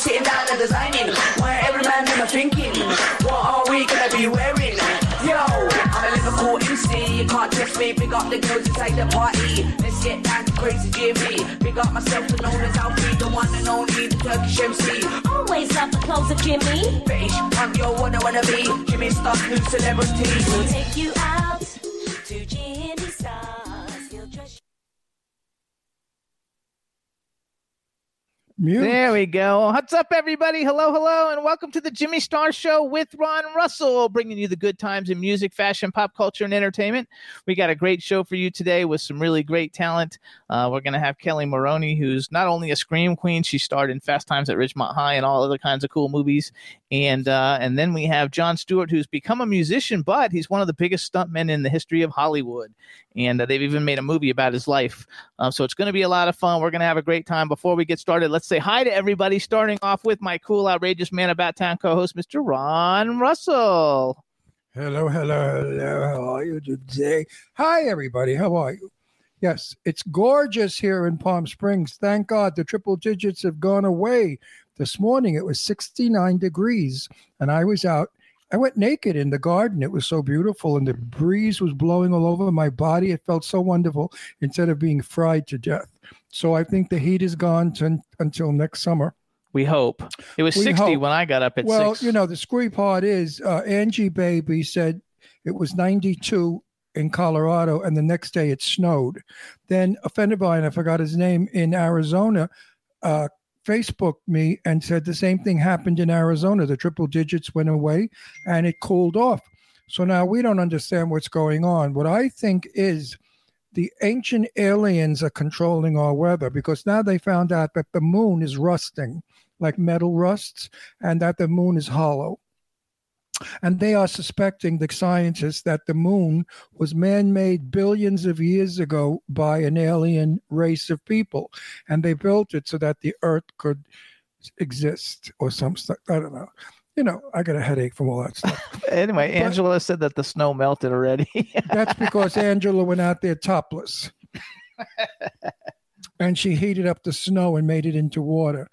Sitting down and designing. Where every man them are thinking, what are we gonna be wearing? Yo, I'm a Liverpool MC, you can't test me. Big up the girls inside the party. Let's get down to crazy Jimmy. Big up myself, the known as Alfie, the one and only, the Turkish MC. Always love the clothes of Jimmy. British, punk, yo, what I wanna be. Jimmy Star's new celebrity. We'll take you out to Jimmy Mute. There we go. What's up, everybody? Hello, hello, and welcome to the Jimmy Star Show with Ron Russell, bringing you the good times in music, fashion, pop culture, and entertainment. We got a great show for you today with some really great talent. Uh, we're going to have Kelli Maroney, who's not only a scream queen, she starred in Fast Times at Ridgemont High and all other kinds of cool movies. And uh, and then we have John Stewart, who's become a musician, but he's one of the biggest stuntmen in the history of Hollywood. And uh, they've even made a movie about his life. Um, so it's going to be a lot of fun. We're going to have a great time. Before we get started, let's say hi to everybody, starting off with my cool, outrageous man about town co host, Mr. Ron Russell. Hello, hello, hello. How are you today? Hi, everybody. How are you? Yes, it's gorgeous here in Palm Springs. Thank God the triple digits have gone away. This morning it was 69 degrees, and I was out. I went naked in the garden. It was so beautiful, and the breeze was blowing all over my body. It felt so wonderful instead of being fried to death. So I think the heat is gone until next summer. We hope. It was We 60 hope. when I got up at well, 6. you know, the screwy part is uh, Angie Baby said it was 92 in Colorado, and the next day it snowed. Then a friend of mine, I forgot his name, in Arizona, uh, Facebooked me and said the same thing happened in Arizona. The triple digits went away and it cooled off. So now we don't understand what's going on. What I think is the ancient aliens are controlling our weather because now they found out that the moon is rusting like metal rusts and that the moon is hollow. And they are suspecting the scientists that the moon was man made billions of years ago by an alien race of people. And they built it so that the earth could exist or some stuff. I don't know. You know, I got a headache from all that stuff. anyway, but- Angela said that the snow melted already. That's because Angela went out there topless. and she heated up the snow and made it into water.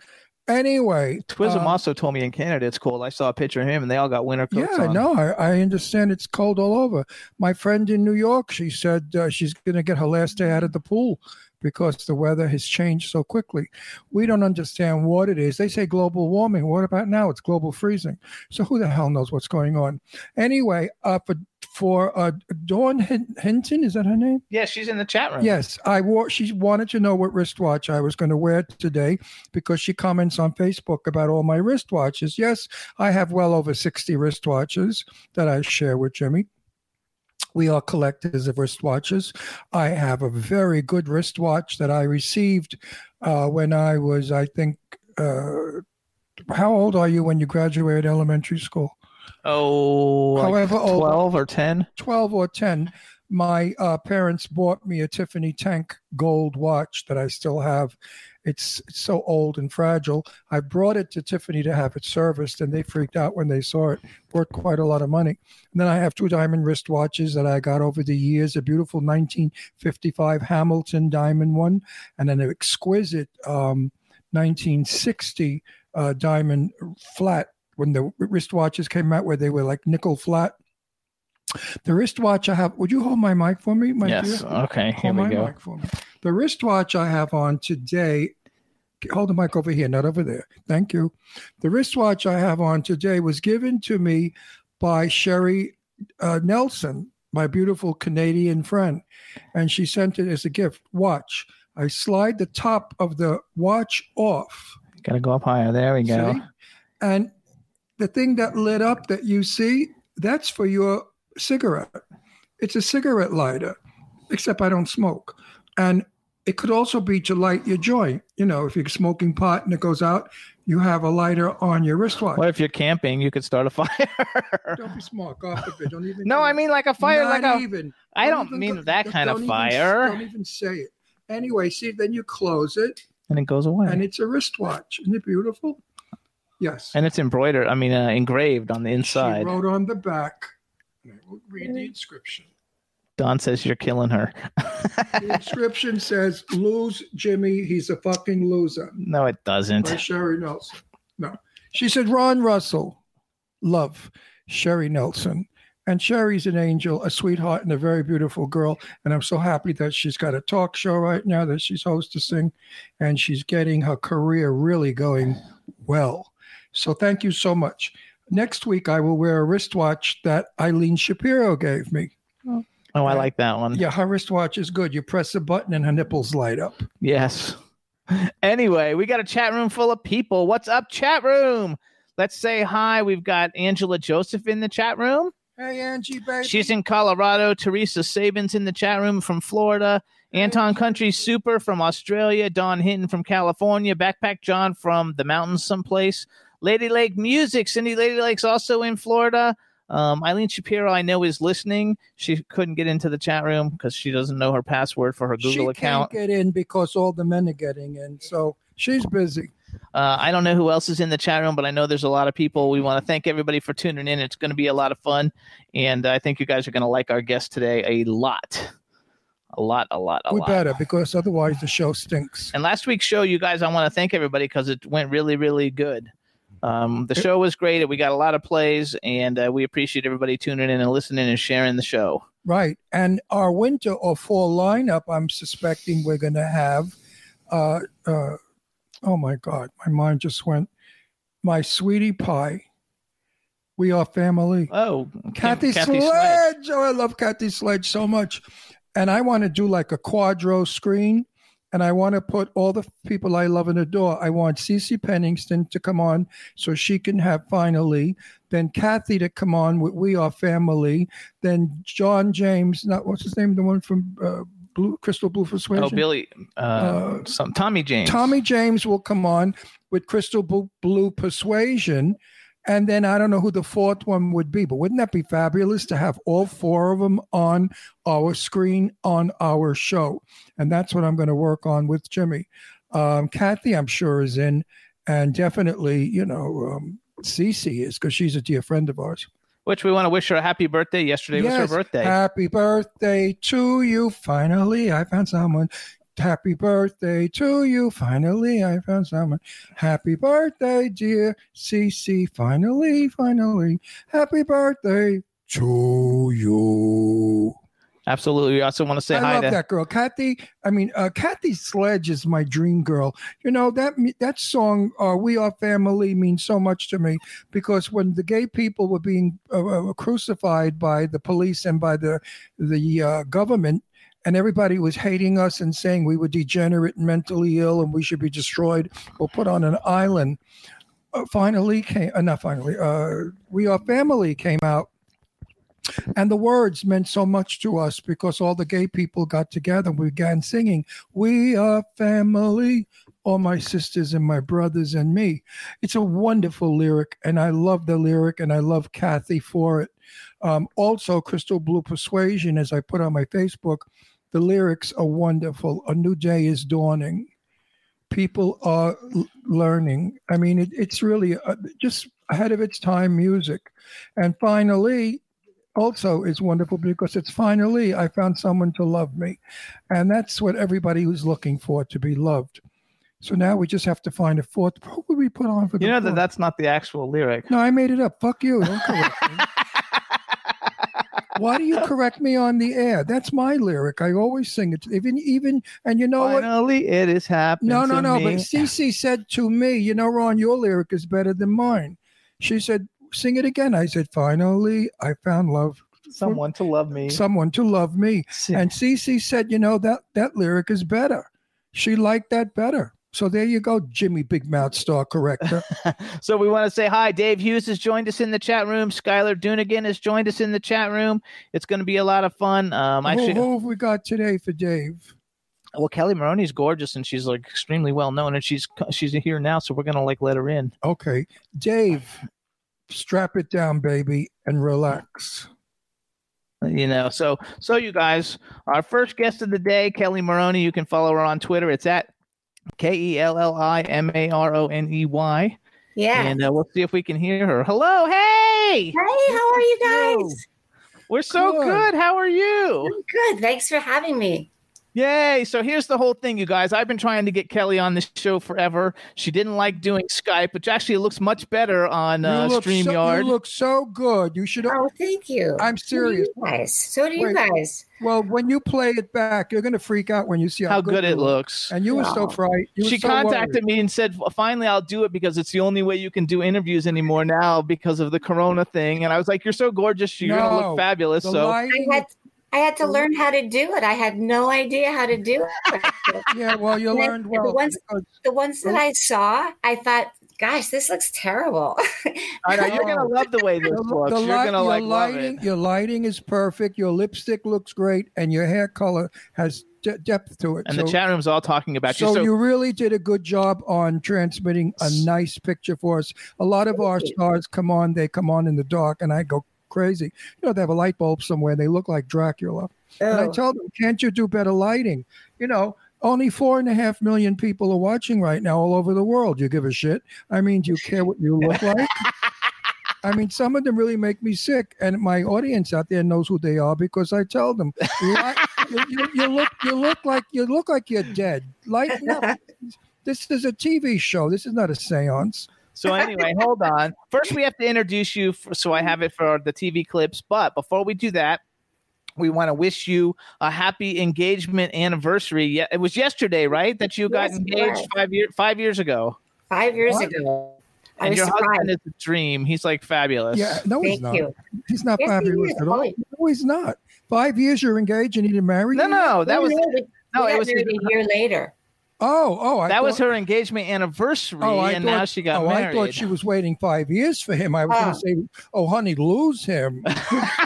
Anyway, Twism um, also told me in Canada it's cold. I saw a picture of him and they all got winter coats Yeah, on. no, I, know. I understand it's cold all over. My friend in New York, she said uh, she's going to get her last day out of the pool because the weather has changed so quickly. We don't understand what it is. They say global warming. What about now? It's global freezing. So who the hell knows what's going on? Anyway, uh, for for uh, Dawn Hinton, is that her name? Yeah, she's in the chat room. Yes, I wore. She wanted to know what wristwatch I was going to wear today because she comments on Facebook about all my wristwatches. Yes, I have well over sixty wristwatches that I share with Jimmy. We are collectors of wristwatches. I have a very good wristwatch that I received uh, when I was, I think, uh, how old are you when you graduated elementary school? Oh, like However old- 12 or 10? 12 or 10, my uh, parents bought me a Tiffany Tank gold watch that I still have. It's, it's so old and fragile. I brought it to Tiffany to have it serviced, and they freaked out when they saw it. Worth quite a lot of money. And then I have two diamond wristwatches that I got over the years a beautiful 1955 Hamilton diamond one, and an exquisite um, 1960 uh, diamond flat when the wristwatches came out, where they were like nickel flat. The wristwatch I have. Would you hold my mic for me, my yes. dear? Okay. Here Hold we go. mic for me. The wristwatch I have on today. Hold the mic over here, not over there. Thank you. The wristwatch I have on today was given to me by Sherry uh, Nelson, my beautiful Canadian friend, and she sent it as a gift. Watch. I slide the top of the watch off. Got to go up higher. There we go. See? And the thing that lit up that you see, that's for your cigarette. It's a cigarette lighter, except I don't smoke. And it could also be to light your joint. You know, if you're smoking pot and it goes out, you have a lighter on your wristwatch. What if you're camping? You could start a fire. Don't be smart. God forbid. Don't even. no, I mean like a fire, Not like a. even. I don't even mean go- that don't kind of even- fire. Don't even say it. Anyway, see, then you close it, And it goes away. and it's a wristwatch. Isn't it beautiful? Yes. And it's embroidered. I mean, uh, engraved on the inside. She inside. wrote on the back. and I will read the inscription. Don says you're killing her. The inscription says, "Lose Jimmy. He's a fucking loser." no, it doesn't. By Sherry Nelson. No, she said, "Ron Russell, love Sherry Nelson." And Sherry's an angel, a sweetheart, and a very beautiful girl. And I'm so happy that she's got a talk show right now that she's hosting, and she's getting her career really going well. So thank you so much. Next week, I will wear a wristwatch that Eileen Shapiro gave me. Oh, I like that one. Yeah, her wristwatch is good. You press a button and her nipples light up. Yes. Anyway, we got a chat room full of people. What's up, chat room? Let's say hi. We've got Angela Joseph in the chat room. Hey, Angie, baby. She's in Colorado. Teresa Sabins in the chat room from Florida. Anton Country Super from Australia. Don Hinton from California. Backpack John from the mountains someplace. Lady Lake Music. Cindy Lady Lake's also in Florida. Um, Eileen Shapiro, I know, is listening. She couldn't get into the chat room because she doesn't know her password for her Google she account. She can't get in because all the men are getting in. So she's busy. Uh, I don't know who else is in the chat room, but I know there's a lot of people. We want to thank everybody for tuning in. It's going to be a lot of fun, and I think you guys are going to like our guest today a lot, a lot, a lot, a we lot. better because otherwise the show stinks. And last week's show, you guys, I want to thank everybody because it went really, really good. Um, the show was great. We got a lot of plays, and uh, we appreciate everybody tuning in and listening and sharing the show. Right. And our winter or fall lineup, I'm suspecting we're going to have. Uh, uh, oh my God, my mind just went. My sweetie pie. We are family. Oh, Kathy, Kathy Sledge. Oh, I love Kathy Sledge so much. And I want to do like a quadro screen. And I want to put all the people I love and adore. I want CeCe Peniston to come on so she can have finally. Then Kathy to come on with We Are Family. Then John James, not what's his name, the one from uh, Blue Crystal Blue Persuasion. Oh, Billy, uh, Uh, some Tommy James. Tommy James will come on with Crystal Blue, Blue Persuasion. And then I don't know who the fourth one would be, but wouldn't that be fabulous to have all four of them on our screen on our show? And that's what I'm going to work on with Jimmy. Um, Kathy, I'm sure, is in, and definitely, you know, um, Cece is because she's a dear friend of ours. which we want to wish her a happy birthday. Yesterday was her birthday. Happy birthday to you. Finally, I found someone. Happy birthday to you. Finally, I found someone. Happy birthday, dear CC. Finally, finally. Happy birthday to you. Absolutely. We also want to say I hi love to that girl, Kathy. I mean, uh, Kathy Sledge is my dream girl. You know that that song, uh, "We Are Family," means so much to me because when the gay people were being uh, uh, crucified by the police and by the the uh, government, and everybody was hating us and saying we were degenerate and mentally ill and we should be destroyed or put on an island. Uh, finally came, uh, not finally. Uh, "We Are Family" came out And the words meant so much to us because all the gay people got together and we began singing, We are family, all my sisters and my brothers and me. It's a wonderful lyric, and I love the lyric, and I love Kathy for it. Um, also, Crystal Blue Persuasion, as I put on my Facebook, the lyrics are wonderful. A new day is dawning. People are l- learning. I mean, it, it's really uh, just ahead of its time music. And finally, also is wonderful because it's finally I found someone to love me. And that's what everybody who's looking for to be loved. So now we just have to find a fourth. Who would we put on for the You know that that's not the actual lyric. No, I made it up. Fuck you. Don't correct me. Why do you correct me on the air? That's my lyric. I always sing it. Even even and you know what? Finally, it is happening. No, no, no. me. But Cece said to me, you know, Ron, your lyric is better than mine. She said, sing it again. I said, finally, I found love, someone to love me. someone to love me. And Cece said, you know, that that lyric is better. She liked that better. So there you go, Jimmy Big Mouth Star Corrector. So we want to say hi. Dave Hughes has joined us in the chat room. Skylar Dunigan has joined us in the chat room. It's going to be a lot of fun. Um, who, actually, who have we got today for Dave? well, Kelli Maroney's gorgeous and she's like extremely well known, and she's she's here now, so we're gonna like let her in. Okay. Dave, strap it down, baby, and relax. You know, so so you guys, our first guest of the day, Kelli Maroney. You can follow her on Twitter. It's at K E L L I M A R O N E Y, Yeah. and uh, we'll see if we can hear her. Hello, hey, Hey, how are you guys? we're so Good. How are you? I'm good. Thanks for having me. Yay! So here's the whole thing, you guys. I've been trying to get Kelli on this show forever. She didn't like doing Skype, which actually it looks much better on uh, you, look so, you look so good. You should. Oh, thank you. I'm serious. So do you guys. So do you Wait. guys. Well, when you play it back, you're going to freak out when you see how, How good you it look. looks. And you were so Wow. fright. You She so contacted worried. me and said, "Finally, I'll do it because it's the only way you can do interviews anymore now because of the Corona thing." And I was like, "You're so gorgeous. You're gonna look fabulous." So lighting- I had I had to learn how to do it. I had no idea how to do it. yeah, well, you And then learned the well. ones- the ones that I saw, I thought, gosh, this looks terrible. I know you're gonna love the way this looks. the You're light- gonna your like love lighting, it. your lighting is perfect. Your lipstick looks great, and your hair color has de- depth to it. And so, the chat room's all talking about you. so So you really did a good job on transmitting a nice picture for us. A lot of our stars come on; they come on in the dark, and I go crazy. You know, they have a light bulb somewhere. They look like Dracula. And I Oh, told them, can't you do better lighting? You know, only four and a half million people are watching right now all over the world. You give a shit. I mean, do you care what you look like? I mean, some of them really make me sick, and my audience out there knows who they are because I tell them, you, you, you look, you look like you look like you're dead. Lighten up. This is a TV show. This is not a séance. So anyway, hold on. First, we have to introduce you, for, so I have it for the TV clips. But before we do that, we want to wish you a happy engagement anniversary. Yeah, it was yesterday, right? That you got Yes, engaged was. five year five years ago. five years What? ago. I And was your surprised. husband is a dream. He's like fabulous. Yeah, no, he's Thank not. you. He's not Yes, fabulous is. at all. No, he's not. Five years you're engaged and he didn't marry No, you? no, that Oh, was no, we- no, we it was a year later. Oh, oh, I that was her engagement anniversary, Oh, I and thought, now she got oh, married. I thought she was waiting five years for him. I was Ah. going to say, oh, honey, lose him.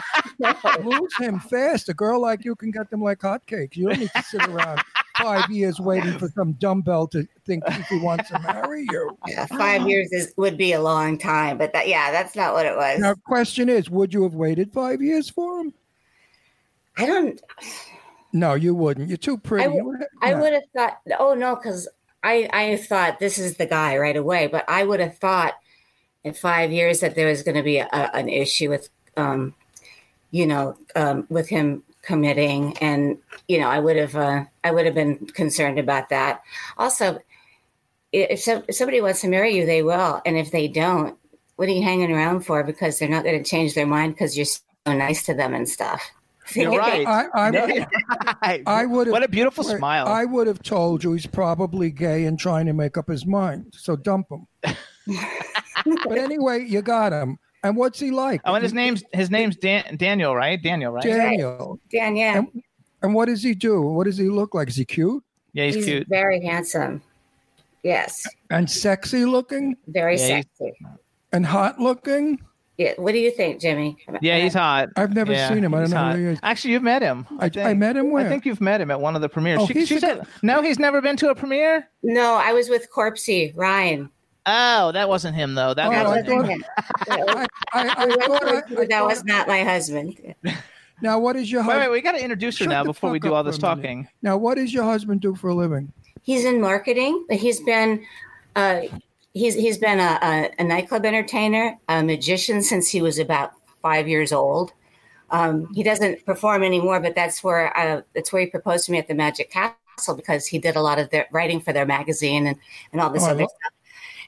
lose him fast. A girl like you can get them like hotcakes. You don't need to sit around five years waiting for some dumbbell to think if he wants to marry you. Yeah, five years is would be a long time, but that yeah, that's not what it was. Now, question is, would you have waited five years for him? I don't. No, you wouldn't. You're too pretty. I You would- I would have thought. Oh no, because I I thought this is the guy right away, but I would have thought in five years that there was going to be a, an issue with, um, you know, um, with him committing, and you know, I would have uh, I would have been concerned about that. Also, if, so, if somebody wants to marry you, they will, and if they don't, what are you hanging around for? Because they're not going to change their mind because you're so nice to them and stuff. You're right. I, I, Yeah. I would have. what a beautiful Wait, smile. I would have told you he's probably gay and trying to make up his mind. So dump him. but anyway, you got him. And what's he like? oh, and his name's his name's Dan, Daniel, right? Daniel, right? Daniel. Dan, yeah, And, and what does he do? What does he look like? Is he cute yeah, he's, he's cute. very handsome. Yes. and sexy looking Very Yeah, sexy. and hot looking? Yeah. What do you think, Jimmy? Yeah, he's hot. I've never Yeah, seen him. I don't know hot. who he is. Actually, you've met him. I- I think. met him where? I think you've met him at one of the premieres. Oh, she, he's she the said, guy- no, he's never been to a premiere. No, I was with Corpsey Ryan. Oh, that wasn't him though. That Oh, wasn't wasn't thought- him. I, I, I thought to I, a- I that was not my husband. now what is your Wait, wait, husband? we got to introduce her Shut now before we do all this a minute. talking. Now what does your husband do for a living? He's in marketing, but he's been uh, he's he's been a, a, a nightclub entertainer, a magician since he was about five years old. Um, he doesn't perform anymore, but that's where uh, that's where he proposed to me at the Magic Castle because he did a lot of their writing for their magazine and, and all this Oh, I other stuff.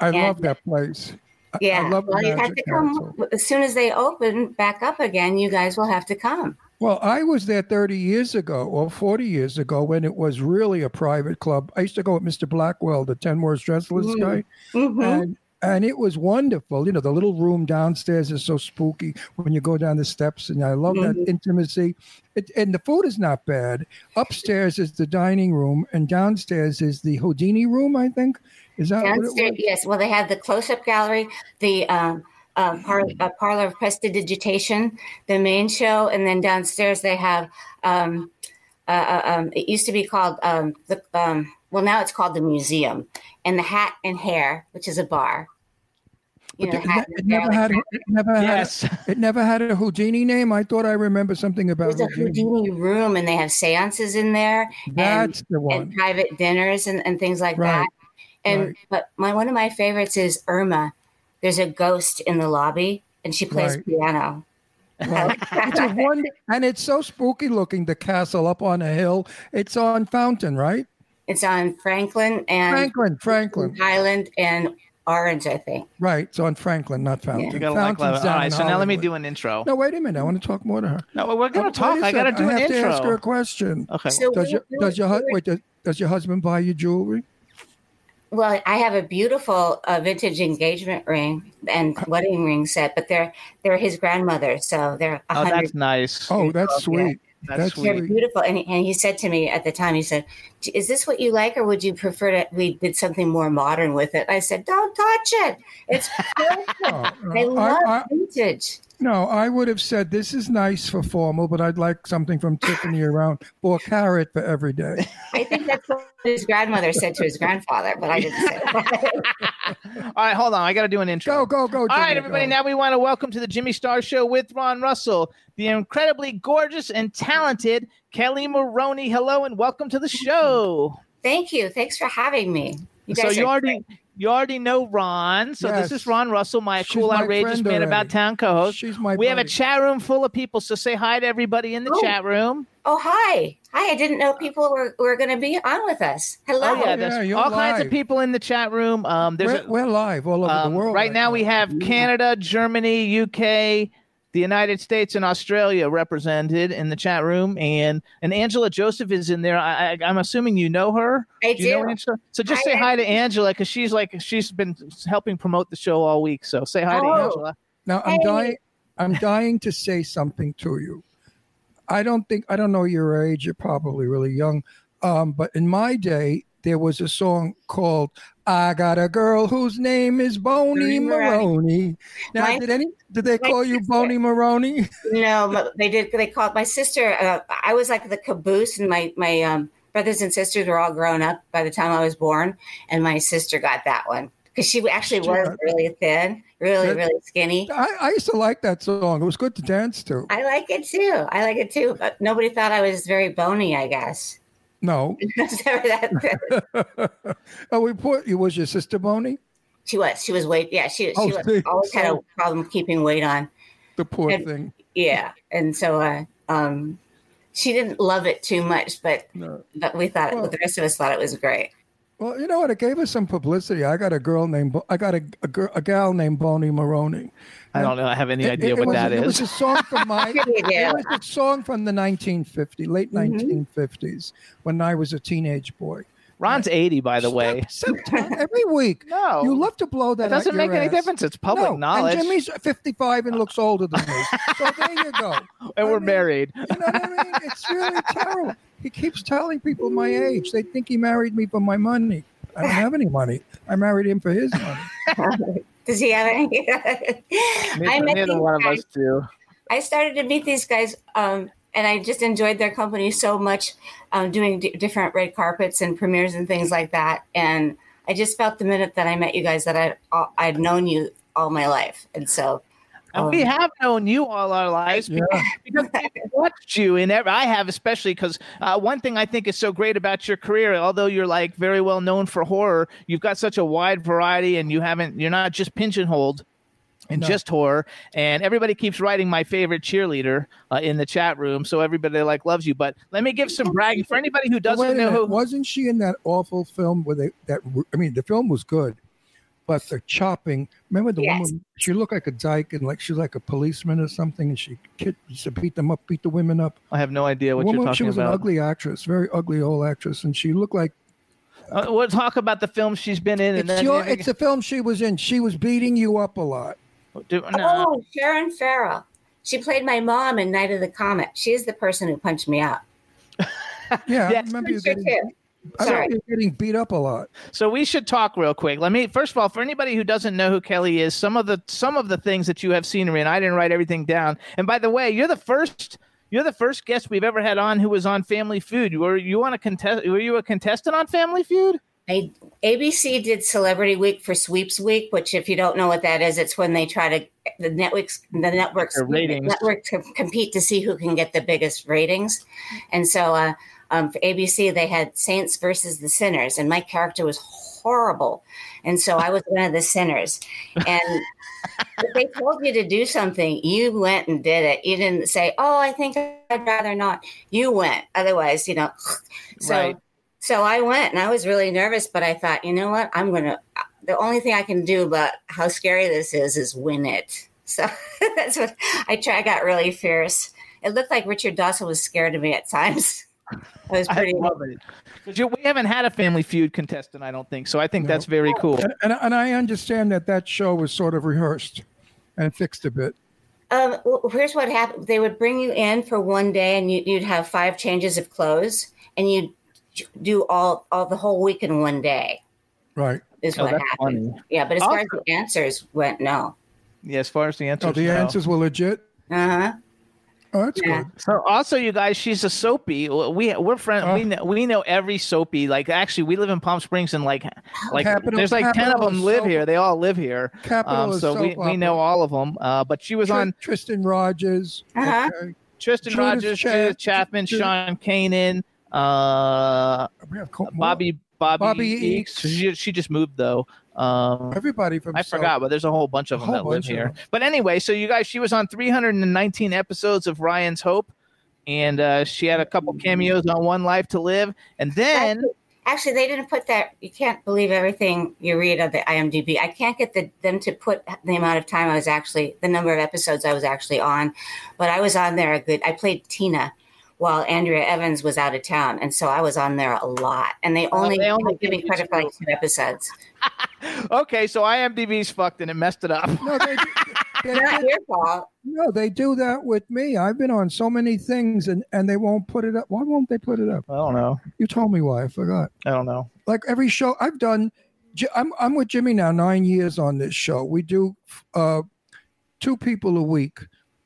I And- love that place. Yeah, I love well, you have to come as soon as they open back up again. You guys will have to come. Well, I was there 30 years ago or 40 years ago when it was really a private club. I used to go with Mr. Blackwell, the 10 worst dressed list Mm. guy. Mhm. And and it was wonderful. You know, the little room downstairs is so spooky when you go down the steps, and I love that Mhm. intimacy. It, and the food is not bad. Upstairs is the dining room, and downstairs is the Houdini room. I think is that Downstairs, yes. Well, they have the close-up gallery, the um, uh, par- uh, parlor of prestidigitation, the main show, and then downstairs they have. Um, uh, uh, um, it used to be called um, the. Um, well, now it's called the museum, and the Hat and Hare, which is a bar. You know, But the Hat it, and ne- Hare. it never had. It never Yes. had. It never had a Houdini name. I thought I remember something about There's a Houdini. Houdini room, and they have seances in there. That's the and private dinners and, and things like Right, that. And right. but my one of my favorites is Irma. There's a ghost in the lobby, and she plays Right. piano. Right. it's a wonder, and it's so spooky looking. The castle up on a hill. It's on Fountain, right? It's on Franklin and Franklin, Franklin. Highland and Orange, I think. Right. It's on Franklin, not Fountain. You gotta like Fountain's down right, so now let me do an intro. No, wait a minute. I want to talk more to her. No, we're gonna wait talk. a I gotta do I an have to ask her a intro. question. Okay. So Does we- your we- does your we hu- were- wait, does, does your husband buy you jewelry? Well, I have a beautiful uh, vintage engagement ring and wedding ring set, but they're they're his grandmother, so they're a Oh, hundred. that's nice. Oh, that's sweet. That's That's sweet. They're sweet. beautiful, and he, and he said to me at the time, he said, "Is this what you like, or would you prefer that we did something more modern with it?" I said, "Don't touch it. It's beautiful. Oh, I no, love I, I, vintage." no, I would have said this is nice for formal, but I'd like something from Tiffany around four carat for every day. I think that's what his grandmother said to his grandfather, but I didn't say that. All right, hold on. I gotta do an intro. Go, go, go. All right, Jimmy, everybody. go. Now we want to welcome to the Jimmy Star Show with Ron Russell, the incredibly gorgeous and talented Kelli Maroney. Hello and welcome to the show. Thank you. Thanks for having me. You so you are already you already know Ron. So Yes. this is Ron Russell, my She's cool, my outrageous friend man-about-town co-host. She's my We have a chat room full of people, so say hi to everybody in the Oh. chat room. Oh, hi. Hi. I didn't know people were, were going to be on with us. Hello. Oh yeah, yeah, there's you're all kinds of people in the chat room. Um, there's We're, a, we're live all over um, the world. right now we have Canada, Germany, UK, the United States, and Australia represented in the chat room, and and Angela Joseph is in there. I, I, I'm assuming you know her. I Do you know So just Hi, say hi to Angela because she's like she's been helping promote the show all week. So say hi to Oh. Angela. Now I'm Hey. dying. I'm dying to say something to you. I don't think I don't know your age. You're probably really young. Um, but in my day, there was a song called "I Got a Girl Whose Name Is Boney Maroney. Maroney." Now, My- did any did they call you sister- Boney Maroney? No, they did. They called my sister. Uh, I was like the caboose, and my my um, brothers and sisters were all grown up by the time I was born, and my sister got that one because she actually was really thin, really That- really skinny. I, I used to like that song. It was good to dance to. I like it too. I like it too. But nobody thought I was very bony. I guess. No, oh, we put you. Was your sister Boney? she was. She was weight. Yeah, she, she Oh, was, always had a problem keeping weight on. The poor And- thing. Yeah, and so uh, um, she didn't love it too much, but No. but we thought Well- the rest of us thought it was great. Well, you know what? It gave us some publicity. I got a girl named. Bo- I got a a, girl, a gal named Boney Maroney. I don't know. I have any It- idea it what was, that It was a song from my. Sure you do. it was a song from the 1950s, late Mhm. 1950s, when I was a teenage boy. Ron's 80, by the way. Stop- stop- every week. No, You love to blow that. that doesn't out make your any ass. difference. It's public no, knowledge, And Jimmy's 55 and looks older than me. so there you go. and I we're mean, married. You know what I mean? It's really terrible. He keeps telling people my age. They think he married me for my money. I don't have any money. I married him for his money. Does he have any? I met Neither these one of us do. I started to meet these guys, um, and I just enjoyed their company so much, um, doing d- different red carpets and premieres and things like that. And I just felt the minute that I met you guys that I'd I'd known you all my life, and so. And we um, have known you all our lives Yeah. because we've watched you in every, I have especially because uh, one thing I think is so great about your career, although you're like very well known for horror, you've got such a wide variety and you haven't, you're not just pigeonholed in No. just horror. And everybody keeps writing my favorite cheerleader uh, in the chat room, so everybody like loves you. But let me give some bragging for anybody who doesn't know who. wasn't she in that awful film where they that I mean the film was good, but they're chopping. Remember the Yes. woman? She looked like a dyke and like she was like a policeman or something, and she kid, used to beat them up, beat the women up. I have no idea what The you're talking about. woman, she talking was an ugly actress, very ugly old actress, and she looked like Uh, we'll talk about the film she's been in, and it's then your. It's a film she was in. She was beating you up a lot. Do- no. Oh, Sharon Farrell. She played my mom in Night of the Comet. She is the person who punched me out. Yeah, I remember you getting. Too. I Sorry. remember you getting beat up a lot. So we should talk real quick. Let me first of all, for anybody who doesn't know who Kelli is, some of the some of the things that you have seen her in. I didn't write everything down. And by the way, you're the first you're the first guest we've ever had on who was on Family Feud. Were you on a contest? Were you a contestant on Family Feud? I, ABC did Celebrity Week for Sweeps Week, which, if you don't know what that is, it's when they try to the networks the networks Their ratings. networks com- compete to see who can get the biggest ratings. And so, uh, um, for ABC, they had Saints versus the Sinners, and my character was horrible, and so I was one of the sinners. And if they told you to do something, you went and did it. You didn't say, "Oh, I think I'd rather not." You went. Otherwise, you know. So. Right. So I went and I was really nervous, but I thought, you know what? I'm going to, the only thing I can do about how scary this is, is win it. So that's what I try. I got really fierce. It looked like Richard Dawson was scared of me at times. I was I pretty. love it. 'Cause you- we haven't had a Family Feud contestant, I don't think. So I think No. that's very cool. And, and and I understand that that show was sort of rehearsed and fixed a bit. Um, well, here's what happened. They would bring you in for one day, and you, you'd have five changes of clothes, and you'd do all all the whole week in one day. Right. Is Oh, what happened. funny. Yeah, but as far as the answers went, no. Yeah, as far as the answers. Oh, the go. answers were legit. Uh huh. Oh, that's Yeah. good. So also, you guys, she's a soapy. We we're friends. Oh. we know, we know every soapy. Like actually, we live in Palm Springs, and like like Capital- there's like ten of them live soap- here. They all live here. Capital Um, so we, soap we know all of them. Uh, but she was Tr- on Tristan Rogers. Uh-huh. okay. Tristan Judith Rogers, Cha- Judith Chapman, Judith- Sean Kanan, uh, We have co- more. Bobby Bobby, Bobbie Eakes. She, she just moved though. Um, Everybody from I Soap. forgot, but there's a whole bunch of them that live here. But anyway, so you guys, she was on 319 episodes of Ryan's Hope, and uh, she had a couple cameos on One Life to Live, and then Actually, actually, they didn't put that. You can't believe everything you read of the IMDb. I can't get the, them to put the amount of time I was actually, the number of episodes I was actually on, but I was on there a good. I played Tina while Andrea Evans was out of town, and so I was on there a lot. And they only, they only give me credit for like two episodes. okay, so IMDb's fucked and it messed it up. No, they, they, Not did- your fault. no, they do that with me. I've been on so many things and, and they won't put it up. Why won't they put it up? I don't know. You told me why. I forgot. I don't know. Like every show I've done, J- I'm, I'm with Jimmy now nine years on this show. We do uh, two people a week.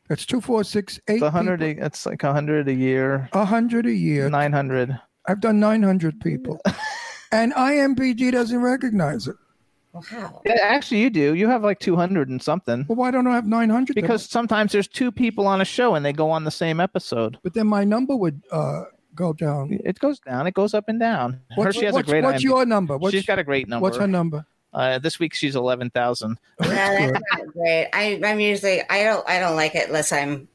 That's two, four, six, eight. It's a hundred. a- It's like a hundred a year. A hundred a year. Nine hundred. I've done 900 people. and IMBD doesn't recognize it. Wow. Yeah, actually, you do. You have like two hundred and something. Well, why don't I have 900? then? Because sometimes there's two people on a show and they go on the same episode. but then my number would uh, go down. It goes down. It goes up and down. Her, What's, she has what's, a great. what's IMDb. your number? What's, She's got a great number. what's her number? Uh, this week she's eleven thousand. Oh, Yeah, that's that's not great. I, I'm usually I don't I don't like it unless I'm,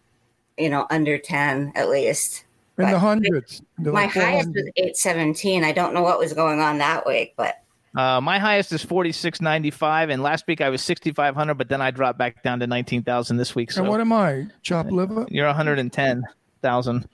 you know, under ten at least. In the hundreds. They're My highest 400. was eight seventeen. I don't know what was going on that week, but Uh, my highest is forty six ninety five, and last week I was sixty five hundred, but then I dropped back down to nineteen thousand this week. So And what am I? Chopped liver? you're one hundred and ten thousand.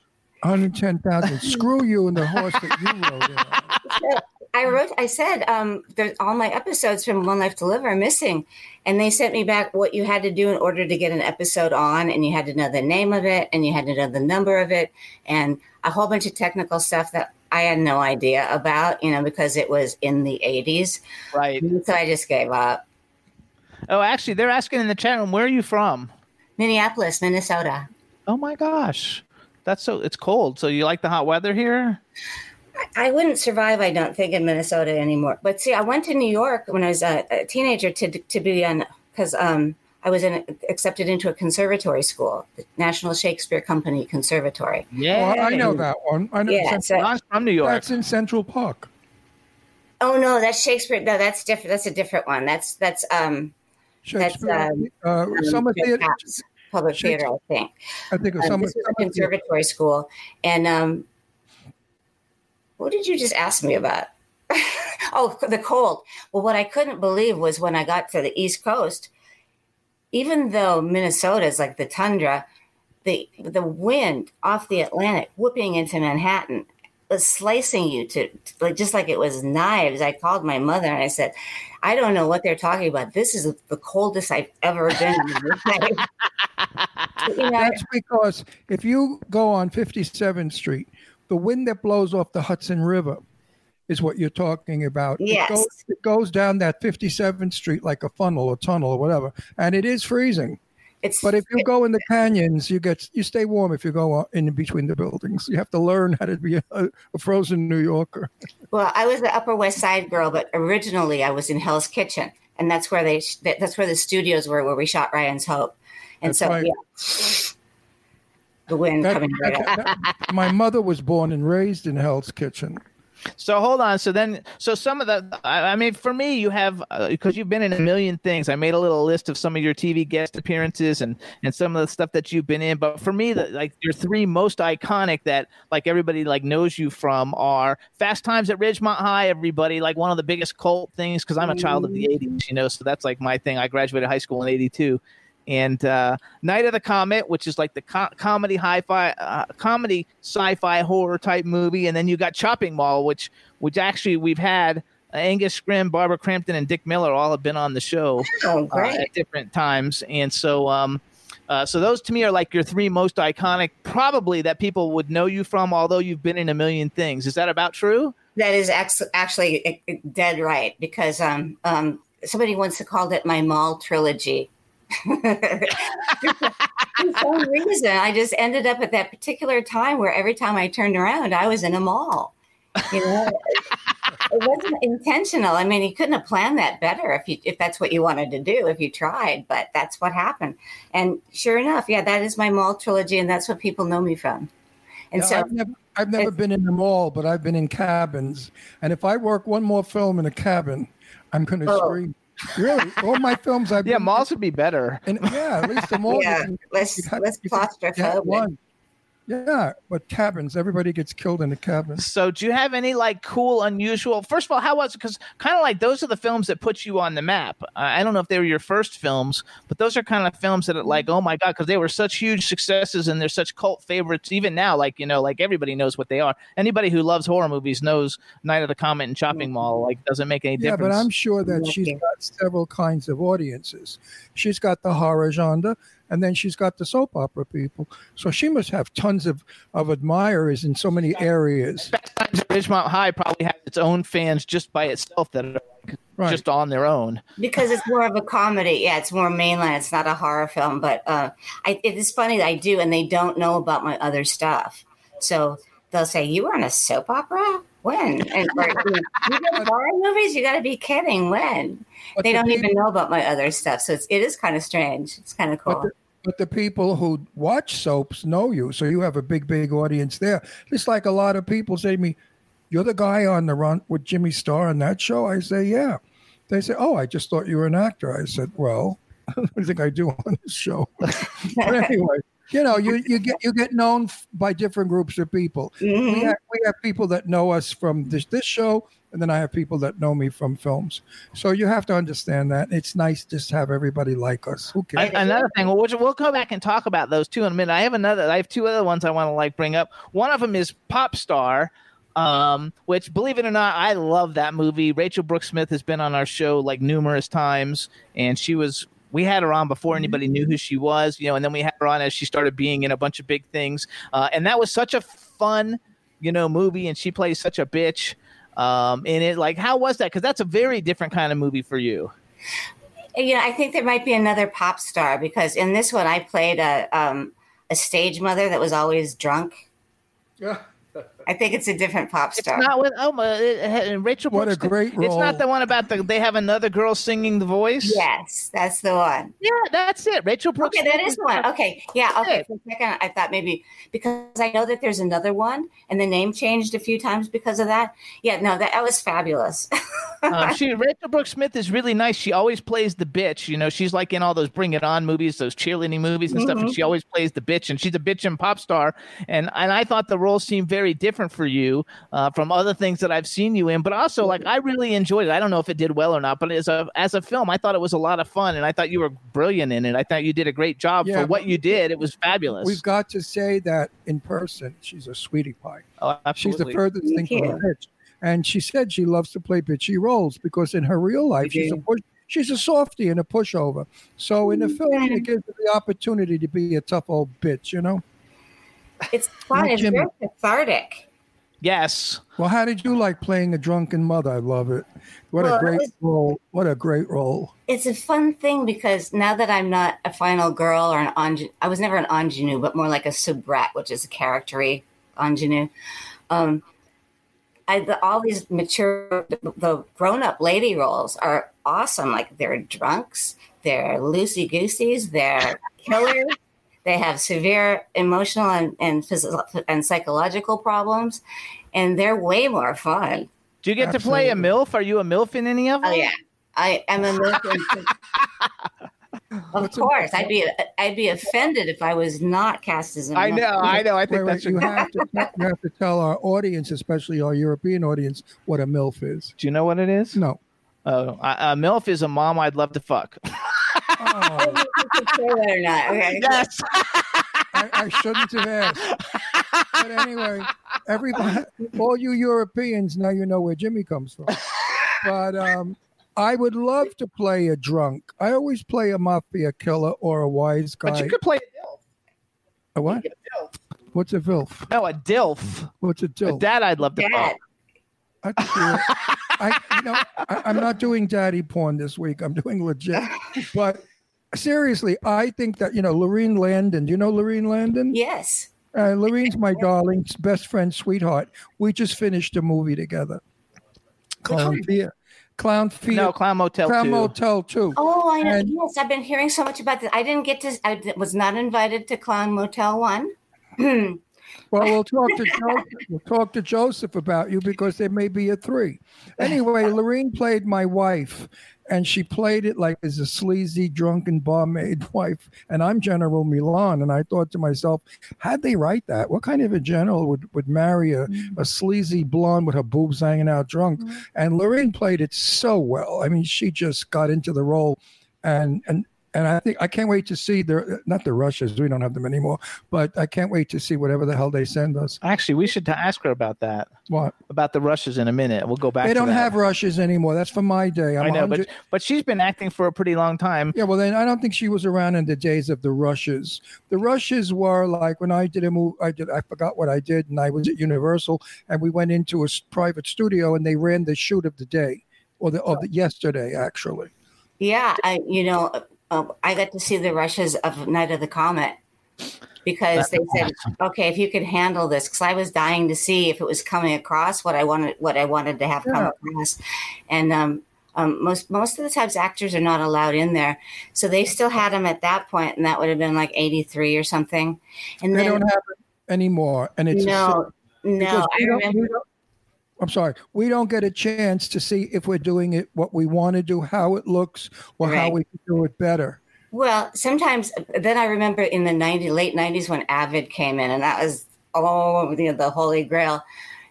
110,000. Screw you and the horse that you rode in. I wrote. I said, um, there's all my episodes from One Life to Live are missing, and they sent me back what you had to do in order to get an episode on, and you had to know the name of it, and you had to know the number of it, and a whole bunch of technical stuff that I had no idea about, you know, because it was in the 80s. Right. So I just gave up. Oh, actually, they're asking in the chat room, where are you from? Minneapolis, Minnesota. Oh my gosh, that's so it's cold. So you like the hot weather here? I wouldn't survive, I don't think, in Minnesota anymore. But see, I went to New York when I was a, a teenager to to be on because um, I was in, accepted into a conservatory school, the National Shakespeare Company Conservatory. Yeah, Well, I know that one. I know Yeah, Cent- so- Ron's from New York. that's in Central Park. Oh no, that's Shakespeare. No, that's different. That's a different one. That's that's um, Shakespeare. um, uh, um, Summer Theater. Public Theater, I think. I think of Um, Summer. this was a Summer Theater. conservatory school, and um, what did you just ask me about? oh, the cold. Well, what I couldn't believe was when I got to the East Coast, even though Minnesota is like the tundra, the the wind off the Atlantic whooping into Manhattan was slicing you to like just like it was knives. I called my mother and I said, I don't know what they're talking about. This is the coldest I've ever been. in my life." you know, That's because if you go on 57th Street, the wind that blows off the Hudson River is what you're talking about. Yes. It goes, it goes down that 57th Street like a funnel or tunnel or whatever, and it is freezing. it's But if you go in the canyons, you get you stay warm if you go in between the buildings. You have to learn how to be a, a frozen New Yorker. Well, I was the Upper West Side girl, but originally I was in Hell's Kitchen, and that's where they that's where the studios were where we shot Ryan's Hope, and That's so right. yeah, the wind That- coming right that- that- my mother was born and raised in Hell's Kitchen. So hold on. So then, so some of the, I, I mean, for me, you have uh, because you've been in a million things. I made a little list of some of your TV guest appearances and and some of the stuff that you've been in. But for me, the, like your three most iconic that like everybody like knows you from are Fast Times at Ridgemont High. Everybody like one of the biggest cult things because I'm a child of the '80s, you know. So that's like my thing. I graduated high school in '82 and uh, Night of the Comet, which is like the co- comedy hi-fi, uh, comedy sci-fi horror type movie, and then you got Chopping Mall, which which actually we've had Angus Scrimm, Barbara Crampton, and Dick Miller all have been on the show Oh, uh, at different times, and so um, uh, so those to me are like your three most iconic, probably that people would know you from, although you've been in a million things. Is that about true? That is ex- actually dead right because um um somebody once called it my mall trilogy. For some reason, I just ended up at that particular time where every time I turned around, I was in a mall. You know, it wasn't intentional. I mean, you couldn't have planned that better if you if that's what you wanted to do if you tried, but that's what happened. And sure enough, yeah, that is my mall trilogy, and that's what people know me from. And so, I've never, I've never been in the mall, but I've been in cabins. And if I work one more film in a cabin, I'm going to Oh. scream. Really, all my films I've Yeah, been malls would be better. in, yeah, at least the mall. yeah, you can- less you have- less you can get claustrophobic. one. Yeah, but cabins, everybody gets killed in a cabin. So, do you have any like cool, unusual? First of all, how was it? Because kind of like those are the films that put you on the map. Uh, I don't know if they were your first films, but those are kind of films that are like, oh my god, because they were such huge successes and they're such cult favorites. Even now, like you know, like everybody knows what they are. Anybody who loves horror movies knows Night of the Comet and Chopping Mall. Like, doesn't make any Yeah, difference. Yeah, but I'm sure that she's got several kinds of audiences. She's got the horror genre, and then she's got the soap opera people. So she must have tons of, of admirers in so many areas. Times at Ridgemont High probably has its own fans just by itself that are Right. just on their own. because it's more of a comedy. Yeah, it's more mainline. It's not a horror film, but uh, I, it is funny that I do, and they don't know about my other stuff. So they'll say, "You were on a soap opera? When? And or, you, know, you go to horror movies? You got to be kidding! When? But they the don't people- even know about my other stuff. So it's, it is kind of strange. It's kind of But cool. the, but the people who watch soaps know you, so you have a big, big audience there. Just like a lot of people say to me, "You're the guy on the run with Jimmy Star on that show." I say, "Yeah." They say, "Oh, I just thought you were an actor." I said, "Well, what do you think I do on this show?" but anyway, you know, you you get you get known by different groups of people. We Mhm. have, we have people that know us from this this show, and then I have people that know me from films. So you have to understand that it's nice just to have everybody like us. Who cares? I, another thing, well, we'll, go back and talk about those two in a minute. I have another. I have two other ones I want to like bring up. One of them is Pop Star, um, which, believe it or not, I love that movie. Rachel Brooks Smith has been on our show like numerous times, and she was. We had her on before anybody knew who she was, you know, and then we had her on as she started being in a bunch of big things, uh, and that was such a fun, you know, movie. And she plays such a bitch um, in it. Like, how was that? Because that's a very different kind of movie for you. you know, I think there might be another pop star because in this one I played a um, a stage mother that was always drunk. I think it's a different pop star. It's not with oh, my, uh, uh, Rachel. What a great great It's not the one about the they have another girl singing the voice. yes, that's the one. yeah, that's it. Rachel Brooks. Okay, that Smith one. Okay, yeah. That's Okay, it. for a second, I thought maybe because I know that there's another one, and the name changed a few times because of that. Yeah, no, that, that was fabulous. Um, she Rachel Brooks Smith is really nice. She always plays the bitch. You know, she's like in all those Bring It On movies, those cheerleading movies and stuff. And she always plays the bitch, and she's a bitch and pop star. And and I thought the role seemed very different for you uh, from other things that I've seen you in. But also, like I really enjoyed it. I don't know if it did well or not, but as a as a film, I thought it was a lot of fun, and I thought you were brilliant in it. I thought you did a great job Yeah, for what you did. It was fabulous. We've got to say that in person, she's a sweetie pie. oh, absolutely. She's the furthest thing from a bitch. And she said she loves to play bitchy roles because in her real life, she's a push, she's a softie and a pushover. So in the film, it gives her the opportunity to be a tough old bitch, you know? it's fun. It's very cathartic. Yes. Well, how did you like playing a drunken mother? I love it. What Well, a great was- role. What a great role. It's a fun thing because now that I'm not a final girl or an ingenue, I was never an ingenue, but more like a soubrette, which is a charactery ingenue. Um, I, the, all these mature, the grown-up lady roles are awesome. Like they're drunks, they're loosey gooseys, they're killers. They have severe emotional and and physical and psychological problems, and they're way more fun. Do you get to play a MILF? Are you a MILF in any of them? Oh yeah, I am a milk. of course, I'd be I'd be offended if I was not cast as a. I I know, I know. I think Wait, wait, that's. you have to you have to tell our audience, especially our European audience, what a MILF is. Do you know what it is? No. Oh, uh, uh, MILF is a mom I'd love to fuck. Oh, or not? Okay. yes. I, I shouldn't have asked. But anyway, everybody, all you Europeans, now you know where Jimmy comes from. But um, I would love to play a drunk. I always play a mafia killer or a wise guy. But you could play a DILF. a what? What's a vilf? No, a DILF. What's a dill? A dilf? dad I'd love to Dad. fuck. I, I, you know, I, am not doing daddy porn this week. I'm doing legit. But seriously, I think that you know Lorene Landon. Do you know Lorene Landon? Yes. Uh, Lorene's my darling's best friend, sweetheart. We just finished a movie together. Clown Fear. Clown Fear. No, Clown Motel Clown 2. Motel 2. Oh, I know. And- yes, I've been hearing so much about this. I didn't get to. I was not invited to Clown Motel One. Well, we'll talk to Joseph. We'll talk to Joseph about you because there may be a three. Anyway, Lorene played my wife, and she played it like as a sleazy, drunken barmaid wife. And I'm General Milan, and I thought to myself, how'd they write that? What kind of a general would, would marry a, mm. a sleazy blonde with her boobs hanging out drunk? Mm. And Lorraine played it so well. I mean, she just got into the role, and and. And I think I can't wait to see the not the Russians. We don't have them anymore, but I can't wait to see whatever the hell they send us. Actually, we should ask her about that. What? About the rushes in a minute. We'll go back They don't that. have rushes anymore. That's for my day. I'm I know, but 100 but she's been acting for a pretty long time. yeah, well, then I don't think she was around in the days of the rushes. The rushes were like when I did a movie. I did. I forgot what I did, and I was at Universal, and we went into a private studio, and they ran the shoot of the day, or the of the yesterday actually. Yeah, I, you know, uh, I got to see the rushes of Night of the Comet because they said, "Okay, if you could handle this," because I was dying to see if it was coming across what I wanted, what I wanted to have come across, and um, um, most most of the times actors are not allowed in there, so they still had them at that point, and that would have been like eighty three or something, and They then don't have it anymore, and it's a no, no, I remember. don't- I'm sorry, we don't get a chance to see if we're doing it what we want to do, how it looks, or how we can do it better. Well, sometimes then I remember in the 90 late 90s when Avid came in and that was oh you know, the holy grail.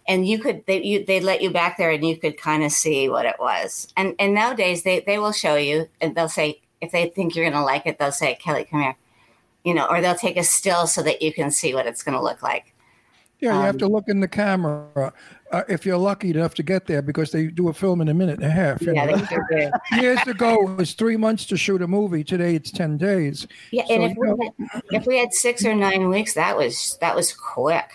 And you could they you they let you back there and you could kind of see what it was. And and nowadays they they will show you and they'll say if they think you're going to like it they'll say Kelli come here. You know, or they'll take a still so that you can see what it's going to look like. Yeah, you have Um, to look in the camera uh, if you're lucky enough to get there because they do a film in a minute and a half. Yeah, they sure. Years ago, it was three months to shoot a movie. Today, it's ten days. Yeah, So, and if you we had, if we had 6 or 9 weeks that was that was quick.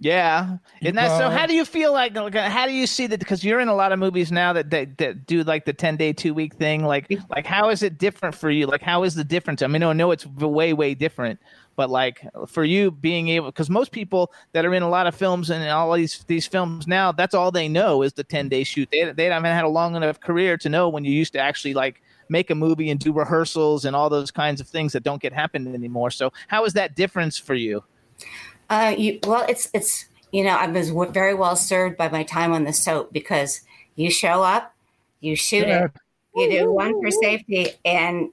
Yeah, and that so. Uh, How do you feel like? like, How do you see that? Because you're in a lot of movies now that that, that do like the ten day, two week thing. Like, like how is it different for you? Like, how is the difference? I mean, I know it's way, way different, but like for you being able, because most people that are in a lot of films and all these these films now, that's all they know is the ten day shoot. They they haven't had a long enough career to know when you used to actually like make a movie and do rehearsals and all those kinds of things that don't get happened anymore. So, how is that difference for you? Uh, you, well, it's it's you know I was w- very well served by my time on the soap because you show up, you shoot Yeah. it, you do one for safety, and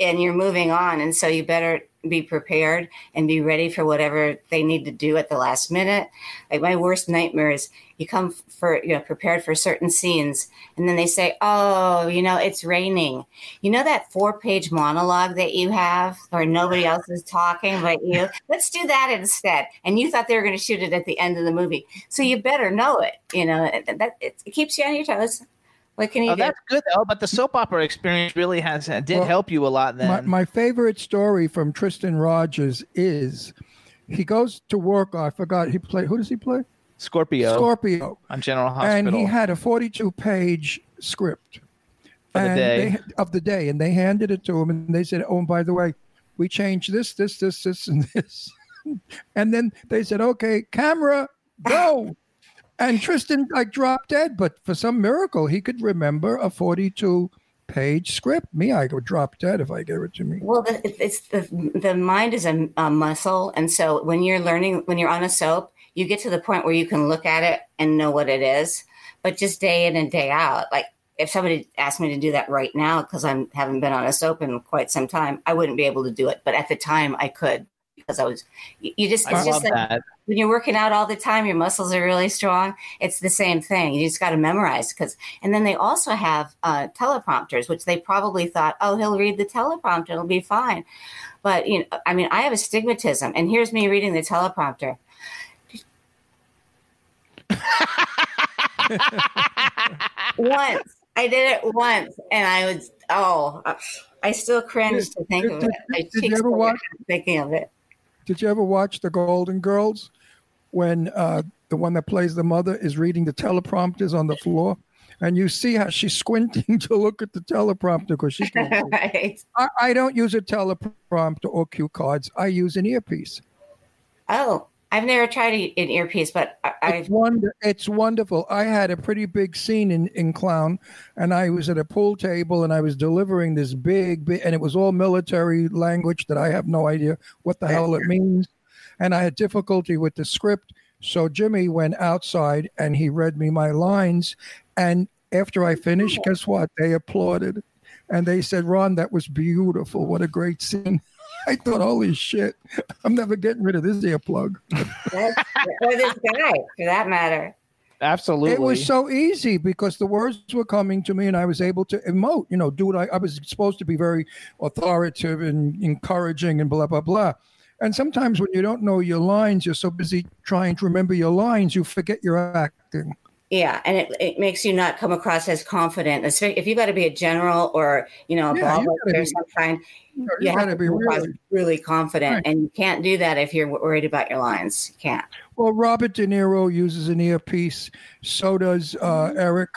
and you're moving on, and so you better be prepared and be ready for whatever they need to do at the last minute. Like my worst nightmare is you come for you know prepared for certain scenes, and then they say, "Oh, you know it's raining." You know that four page monologue that you have where nobody else is talking but you? Let's do that instead. And you thought they were going to shoot it at the end of the movie. So you better know it. You know, that, that it, it keeps you on your toes. What can you Oh, do? that's good though. But the soap opera experience really has uh, did Well, help you a lot. Then My, my favorite story from Tristan Rogers is he goes to work. I forgot he played. Who does he play? Scorpio Scorpio. on General Hospital. And he had a 42 page script For the day. They, of the day, and they handed it to him, and they said, "Oh, and by the way, we changed this, this, this, this, and this." and then they said, "Okay, camera, go." And Tristan like dropped dead, but for some miracle, he could remember a 42 page script. Me, I would drop dead if I gave it to me. Well, the, it's the the mind is a, a muscle, and so when you're learning, when you're on a soap, you get to the point where you can look at it and know what it is. But just day in and day out, like if somebody asked me to do that right now because I haven't been on a soap in quite some time, I wouldn't be able to do it. But at the time, I could because I was. You you just I it's love just like that. When you're working out all the time, your muscles are really strong. It's the same thing. You just got to memorize because, and then they also have uh, teleprompters, which they probably thought, oh, he'll read the teleprompter, it'll be fine. But you know, I mean, I have astigmatism, and here's me reading the teleprompter. once I did it once, and I was oh, I still cringe to think of it. My Did you ever watch- thinking of it? Did you ever watch The Golden Girls when uh, the one that plays the mother is reading the teleprompters on the floor? And you see how she's squinting to look at the teleprompter because she can't. right. I, I don't use a teleprompter or cue cards. I use an earpiece. Oh, I've never tried an earpiece, but I, I've It's, wonder, it's wonderful. I had a pretty big scene in, in Clown, and I was at a pool table and I was delivering this big, big, and it was all military language that I have no idea what the hell it means. And I had difficulty with the script. So Jimmy went outside and he read me my lines. And after I finished, oh. guess what? They applauded. And they said, Ron, that was beautiful. What a great scene. I thought, holy shit, I'm never getting rid of this earplug. That's, or this guy, for that matter. Absolutely. It was so easy because the words were coming to me and I was able to emote, you know, do what I, I was supposed to be very authoritative and encouraging and blah, blah, blah. And sometimes when you don't know your lines, you're so busy trying to remember your lines, you forget your acting. Yeah, and it, it makes you not come across as confident. If you've got to be a general or you know a Yeah, ball gotta or be- some kind, You, you have got to to be really. really confident, Right. and you can't do that if you're worried about your lines. You can't. Well, Robert De Niro uses an earpiece. So does uh, Eric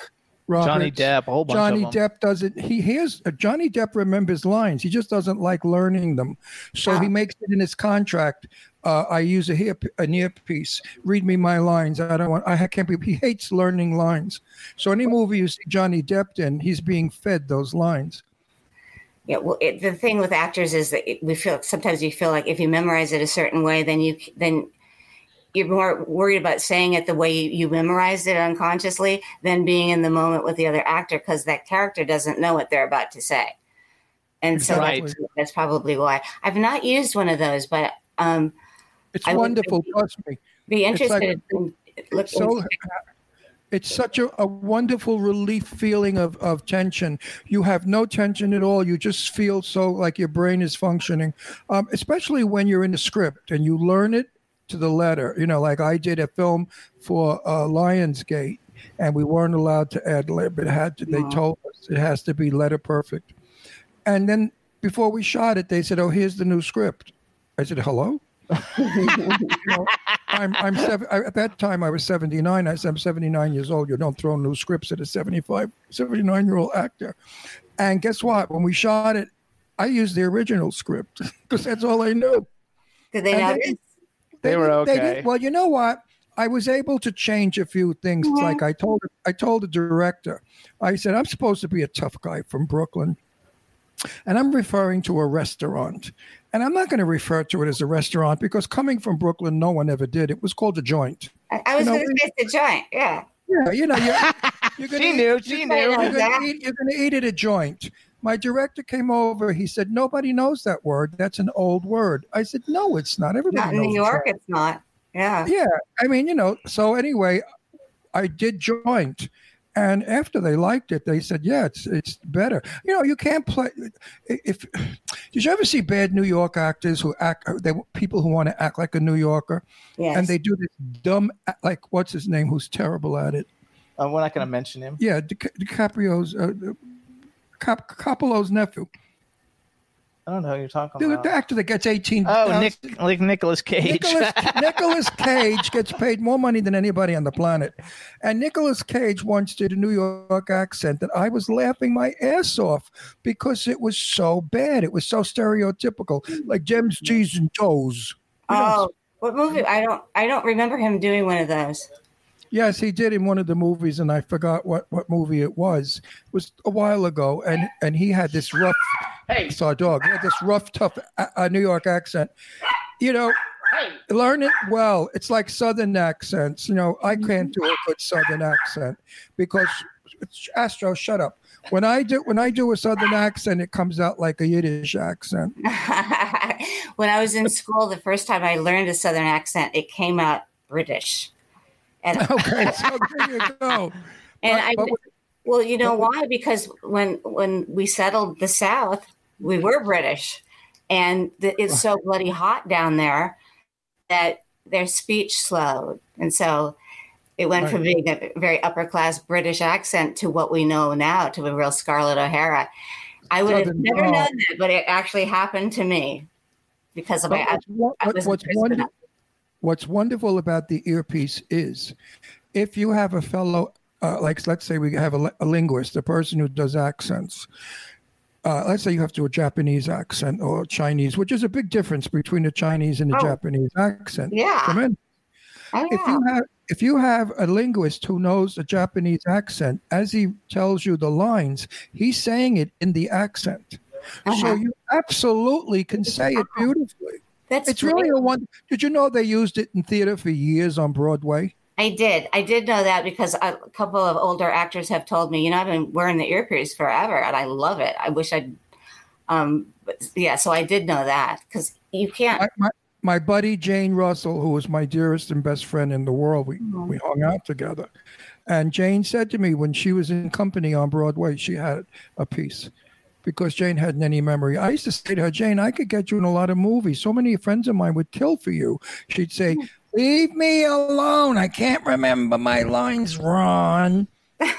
Roberts. Johnny Depp, a whole bunch Johnny of them. Depp doesn't. He hears uh, Johnny Depp remembers lines. He just doesn't like learning them, so he Ah. makes it in his contract. Uh, I use a ear, an earpiece. Read me my lines. I don't want. I can't be. He hates learning lines. So any movie you see Johnny Depp in, he's being fed those lines. Yeah, well, it, the thing with actors is that it, we feel sometimes you feel like if you memorize it a certain way, then you then you're more worried about saying it the way you, you memorized it unconsciously than being in the moment with the other actor because that character doesn't know what they're about to say. And so Right. that's, that's probably why I've not used one of those, but um, It's I wonderful. Trust me. be It's like- interested in so it's such a, a wonderful relief feeling of, of tension. You have no tension at all. You just feel so like your brain is functioning um, especially when you're in the script and you learn it to the letter. You know like i did a film for uh, lionsgate and we weren't allowed to ad lib. It had to they Wow. told us it has to be letter perfect. And then before we shot it they said oh here's the new script. I said hello You know, I'm I'm seven, I, at that time I was 79. I said I'm 79 years old. You don't throw new scripts at a 75, 79 year old actor. And guess what? When we shot it, I used the original script because that's all I knew. Did they And notice? They were didn't- okay. didn't- well, you know what? I was able to change a few things. Mhm. Like I told I told the director, I said I'm supposed to be a tough guy from Brooklyn, and I'm referring to a restaurant, and I'm not going to refer to it as a restaurant because coming from Brooklyn, no one ever did. It was called a joint. I, was You know, going to say it's a joint. Yeah. Yeah, you know, you're, you're gonna She eat- knew. She you're knew. You're gonna, eat, you're gonna eat at a joint. My director came over. He said, "Nobody knows that word. That's an old word." I said, "No, it's not. Everybody knows. Not in New York, that." it's not. Yeah. Yeah, I mean, you know. So anyway, I did joint, and after they liked it, they said, "Yeah, it's it's better." You know, you can't play. If did you ever see bad New York actors who act? They people who want to act like a New Yorker, Yes. and they do this dumb, like what's his name, who's terrible at it. Uh, we're not going to mention him. Yeah, Di- DiCaprio's, uh, Cap- Coppola's nephew, I don't know who you're talking the, about. the actor that gets eighteen. Oh, Nick, like Nicolas Cage. Nicolas, Nicolas Cage gets paid more money than anybody on the planet. And Nicolas Cage once did a New York accent that I was laughing my ass off because it was so bad. It was so stereotypical, like gems, cheese, and toes. You know, oh, what movie? I don't. I don't remember him doing one of those. Yes, he did in one of the movies, and I forgot what, what movie it was. It was a while ago, and, and he had this rough, Hey. saw dog, he had this rough, tough uh, New York accent. You know, learn it well. It's like Southern accents. You know, I can't do a good Southern accent because Astro, shut up. When I do when I do a Southern accent, it comes out like a Yiddish accent. when I was in school, the first time I learned a Southern accent, it came out British. And Okay, so there you go. and But- I but- well, you know why? Because when when we settled the South, we were British, and the, it's so bloody hot down there that their speech slowed, and so it went from being a very upper class British accent to what we know now to a real Scarlett O'Hara. I would have never known that, but it actually happened to me because of But my. what's, I wasn't what's. What's wonderful about the earpiece is if you have a fellow, uh, like let's say we have a, a linguist, a person who does accents. Uh, let's say you have to do a Japanese accent or Chinese, which is a big difference between a Chinese and a Oh. Japanese accent. Yeah. Oh, If yeah. you have if you have a linguist who knows a Japanese accent, as he tells you the lines, he's saying it in the accent. So Uh-huh. you absolutely can say it beautifully. That's It's really a one. Did you know they used it in theater for years on Broadway? I did. I did know that because a couple of older actors have told me, you know, I've been wearing the earpiece forever and I love it. I wish I'd, um, yeah, so I did know that because you can't. My, my, my buddy Jane Russell, who was my dearest and best friend in the world, we, we hung out together. And Jane said to me when she was in company on Broadway, she had a piece because Jane hadn't any memory. I used to say to her, Jane, I could get you in a lot of movies. So many friends of mine would kill for you. She'd say, hmm. Leave me alone. I can't remember my lines, Ron.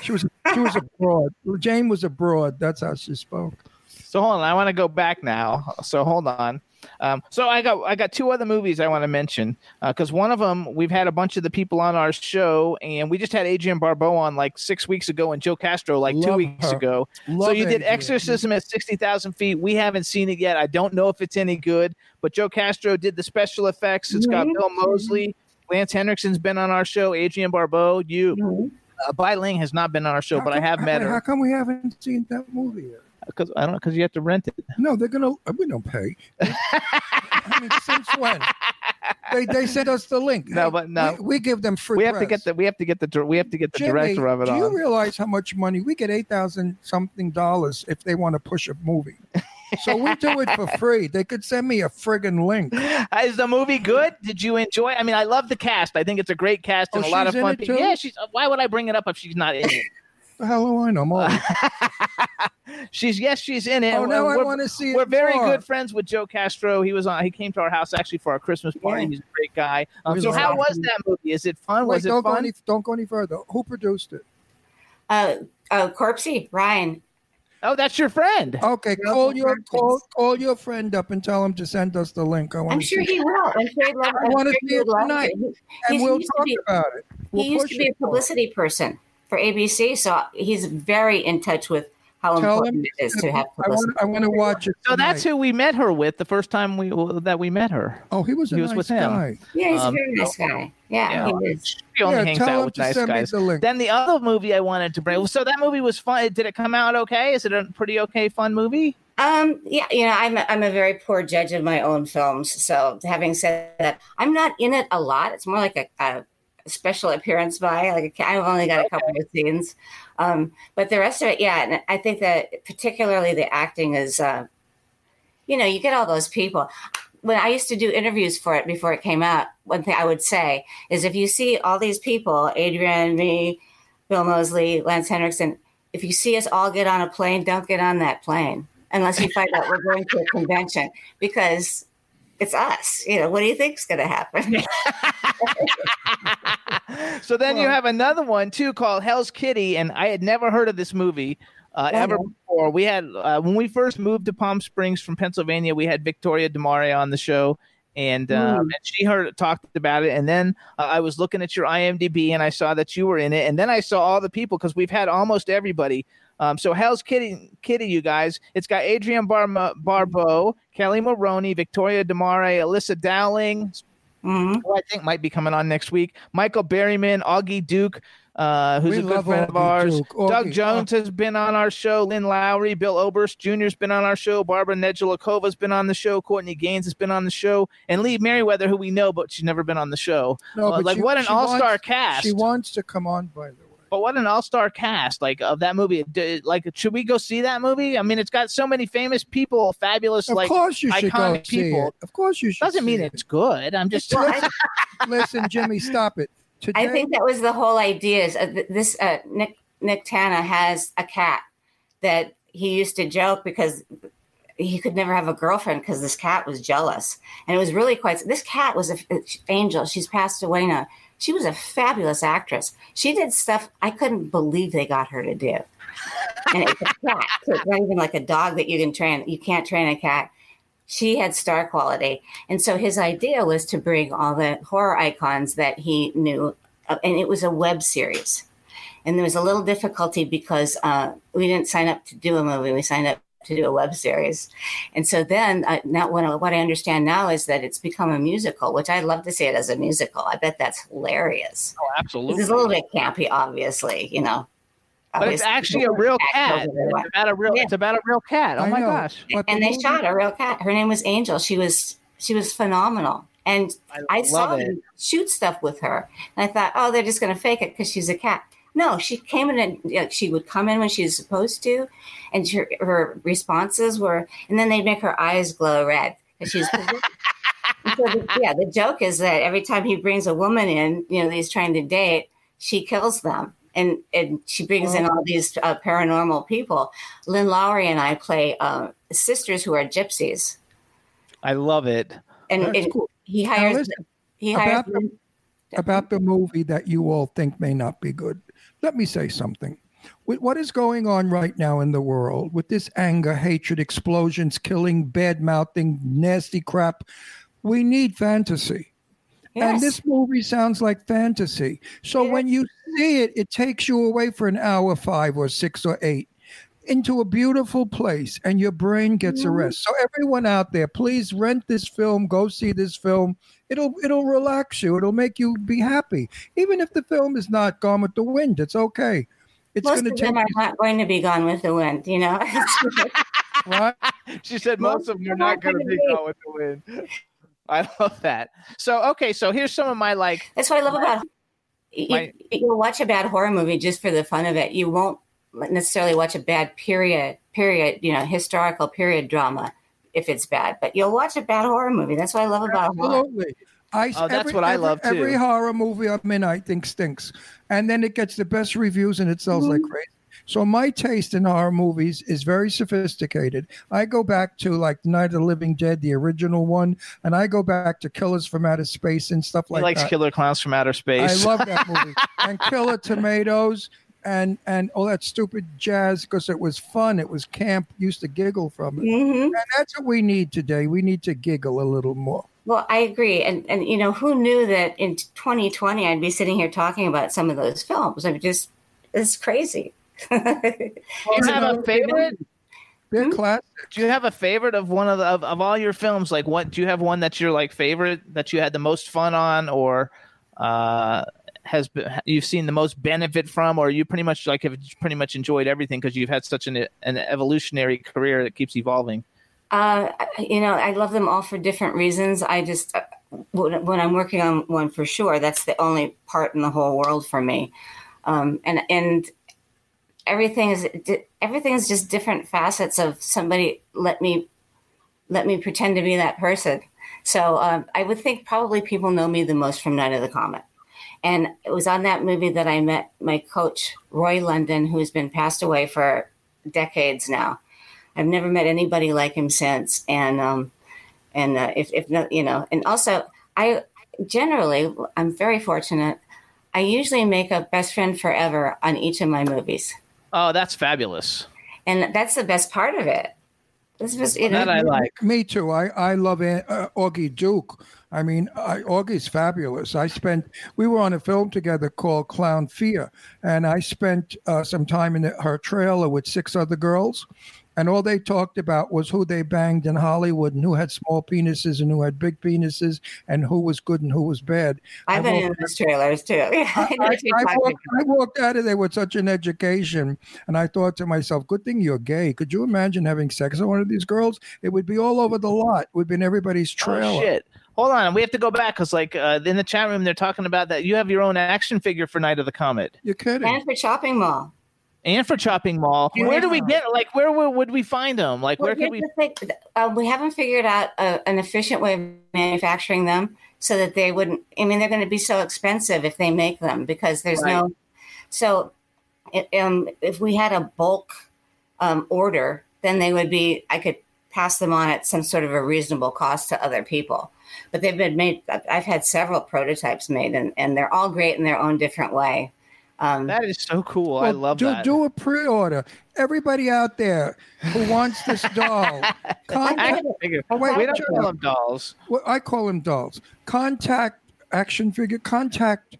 She was she was a broad. Jane was abroad. That's how she spoke. So hold on, I want to go back now. So hold on. Um, so I got I got two other movies I want to mention because one of them we've had a bunch of the people on our show, and we just had Adrienne Barbeau on like six weeks ago, and Joe Castro like two weeks her. ago. so Love you did Exorcism at sixty thousand feet. We haven't seen it yet. I don't know if it's any good, but Joe Castro did the special effects. It's got Bill Moseley. Lance Henriksen's been on our show. Adrienne Barbeau, you. Uh, Bai Ling has not been on our show, How but I have met her. How come we haven't seen that movie yet? Because I don't know because you have to rent it. No, they're gonna. We don't pay. I mean, since when? They they sent us the link. No, but no. we, we give them free. we have to get the we have to get the we have to get the Jimmy, director of it do on. you realize how much money we get? Eight thousand something dollars if they want to push a movie. So we do it for free. They could send me a friggin' link. Uh, Is the movie good? Did you enjoy? I mean, I love the cast. I think it's a great cast and Oh, a lot of fun. people. Yeah, she's. Why would I bring it up if she's not in it? The hell do I know? I'm old. she's yes, she's in it. Oh, And now I we're- want to see. We're very more. good friends with Joe Castro. He was on. He came to our house actually for our Christmas party. Yeah. He's a great guy. Um, so how him. was that movie? Is it fun? Wait, was it don't go fun? any. Don't go any further. Who produced it? Uh, uh, Corpsey, Ryan. Oh, that's your friend. Okay, Local call your call call your friend up and tell him to send us the link. I want I'm sure see he will. I'm sure he'd love, I wanna see it tonight. and he's we'll talk be- about it. We'll he used to be a it for publicity person for ABC, so he's very in touch with how Tell important him it is to have I want, publicity. I want to watch it. So that's who we met her with the first time we that we met her. Oh, he was a he was nice with him. guy. Yeah, he's Um, a very nice guy. Yeah, yeah. he is. She only Yeah, hangs out with nice guys. the. Then the other movie I wanted to bring. So that movie was fun. Did it come out okay? Is it a pretty okay, fun movie? Um, yeah, you know, I'm a, I'm a very poor judge of my own films. So having said that, I'm not in it a lot. It's more like a, a special appearance by like I've only got a couple of scenes, um, but the rest of it, yeah. And I think that particularly the acting is, uh, you know, you get all those people. When I used to do interviews for it before it came out, one thing I would say is if you see all these people, Adrienne, me, Bill Moseley, Lance Henriksen, if you see us all get on a plane, don't get on that plane unless you find out we're going to a convention because it's us. You know, what do you think's going to happen? so then you have another one too called Hell's Kitty, and I had never heard of this movie uh, Oh, ever before. We had uh, when we first moved to Palm Springs from Pennsylvania, we had Victoria Demaria on the show. And, um, and she heard talked about it, and then uh, I was looking at your IMDb, and I saw that you were in it, and then I saw all the people because we've had almost everybody. Um, so Hell's Kitty, Kitty, you guys, it's got Adrienne Bar- Barbeau, Kelli Maroney, Victoria De Mare, Alyssa Dowling, Mhm. who I think might be coming on next week. Michael Berryman, Augie Duke, uh, who's We a good friend of ours. Doug Augie, Jones has been on our show. Lynn Lowry, Bill Oberst Jr.'s been on our show. Barbara Nedeljakova's been on the show. Courtney Gains has been on the show. And Lee Meriwether, who we know, but she's never been on the show. No, Uh, but like, she- what an all-star cast. She wants to come on, by the way. But what an all-star cast like of that movie. D- Like, should we go see that movie? I mean, it's got so many famous people, fabulous, Of like course you should go iconic see people. it. Of course you should. Doesn't see mean it. it's good. I'm just Well, I, Listen, Jimmy, stop it. Today, I think that was the whole idea. Is uh, this uh, Nick Nick Tana has a cat that he used to joke because he could never have a girlfriend because this cat was jealous, and it was really quite. This cat was an angel. She's passed away now. She was a fabulous actress. She did stuff I couldn't believe they got her to do. And it's a cat. So it's not even like a dog that you can train. You can't train a cat. She had star quality. And so his idea was to bring all the horror icons that he knew, uh, and it was a web series. And there was a little difficulty because uh, we didn't sign up to do a movie, we signed up to do a web series. And so then, uh, now what, I- what I understand now is that it's become a musical, which I'd love to see it as a musical. I bet that's hilarious. Oh, absolutely. It's a little bit campy, obviously, you know. But it's actually a real cat. It's about a real. Yeah. It's about a real cat. Oh I my know, gosh! but the and they movie- shot a real cat. Her name was Angel. She was she was phenomenal. And I, love saw it. them shoot stuff with her, and I thought, oh, they're just going to fake it because she's a cat. No, she came in and like, she would come in when she was supposed to, and her, her responses were, and then they'd make her eyes glow red because she's. So the, yeah, the joke is that every time he brings a woman in, you know, that he's trying to date, she kills them. And, and she brings in all these uh, paranormal people. Lynn Lowry and I play uh, sisters who are gypsies. I love it. And, and cool. he Now hires, listen, he hires, about the, about the movie that you all think may not be good. Let me say something. With what is going on right now in the world, with this anger, hatred, explosions, killing, bad mouthing, nasty crap, we need fantasy. And this movie sounds like fantasy. So Yeah. when you see it, it takes you away for an hour, five or six or eight, into a beautiful place, and your brain gets a mm-hmm. rest. So everyone out there, please rent this film, go see this film. It'll it'll relax you. It'll make you be happy. Even if the film is not Gone with the Wind, it's okay. It's most going to of take them are not going to be gone with the wind, you know? right. She said most of them are not going to be gonna be. going with the wind. I love that. So okay, so here's some of my like. That's what I love about you, My- you'll watch a bad horror movie just for the fun of it. You won't necessarily watch a bad period, period, you know, historical period drama if it's bad, but you'll watch a bad horror movie. That's what I love about horror. Absolutely. I, Oh, that's what I every, love, too. Every horror movie I'm in, I think stinks, and then it gets the best reviews and it sells like Mm-hmm. crazy. So my taste in horror movies is very sophisticated. I go back to like Night of the Living Dead, the original one, and I go back to Killers from Outer Space and stuff like that. He like likes that. Killer Clowns from Outer Space. I love that movie. and Killer Tomatoes and and all that stupid jazz because it was fun. It was camp. Used to giggle from it. hmm And that's what we need today. We need to giggle a little more. Well, I agree, and and you know, who knew that in 2020 I'd be sitting here talking about some of those films? I mean, just it's crazy. Do you have a favorite? They're classic. Do you have a favorite of one of the of, of all your films? Like, what do you have one that's your like favorite that you had the most fun on, or uh, has been, you've seen the most benefit from, or you pretty much like have pretty much enjoyed everything because you've had such an an evolutionary career that keeps evolving. Uh, you know, I love them all for different reasons. I just, uh, when I'm working on one for sure, that's the only part in the whole world for me. Um, and and everything is everything is just different facets of somebody. Let me let me pretend to be that person. So um, I would think probably people know me the most from Night of the Comet. And it was on that movie that I met my coach, Roy London, who's been passed away for decades now. I've never met anybody like him since. And um, and uh, if if not, you know, and also I generally I'm very fortunate. I usually make a best friend forever on each of my movies, Oh, that's fabulous. and that's the best part of it. This was you know, That I like. Me too. I I love An- uh, Augie Duke. I mean, I, Augie's fabulous. I spent. We were on a film together called Clown Fear, and I spent uh, some time in the, her trailer with six other girls, and all they talked about was who they banged in Hollywood and who had small penises and who had big penises and who was good and who was bad. I've been in those trailers too. Yeah, I I, I walked, I walked out of there with such an education, and I thought to myself, "Good thing you're gay." Could you imagine having sex with one of these girls? It would be all over the lot. It would be in everybody's trailer. Oh shit! Hold on, we have to go back because like uh, in the chat room they're talking about that you have your own action figure for Night of the Comet You're kidding? and for Shopping Mall. And for Chopping Mall. Where do we get? Like, where, would we find them? Like, Well, where could we? the. Uh, we haven't figured out a, an efficient way of manufacturing them so that they wouldn't. I mean, they're going to be so expensive if they make them because there's no. So, it, um, if we had a bulk um, order, then they would be. I could pass them on at some sort of a reasonable cost to other people. But they've been made. I've had several prototypes made, and, and they're all great in their own different way. Um, That is so cool. I love do, that. Do a pre-order. Everybody out there who wants this doll, contact. Oh, wait, we don't call them dolls. well, I call them dolls. Contact action figure. Contact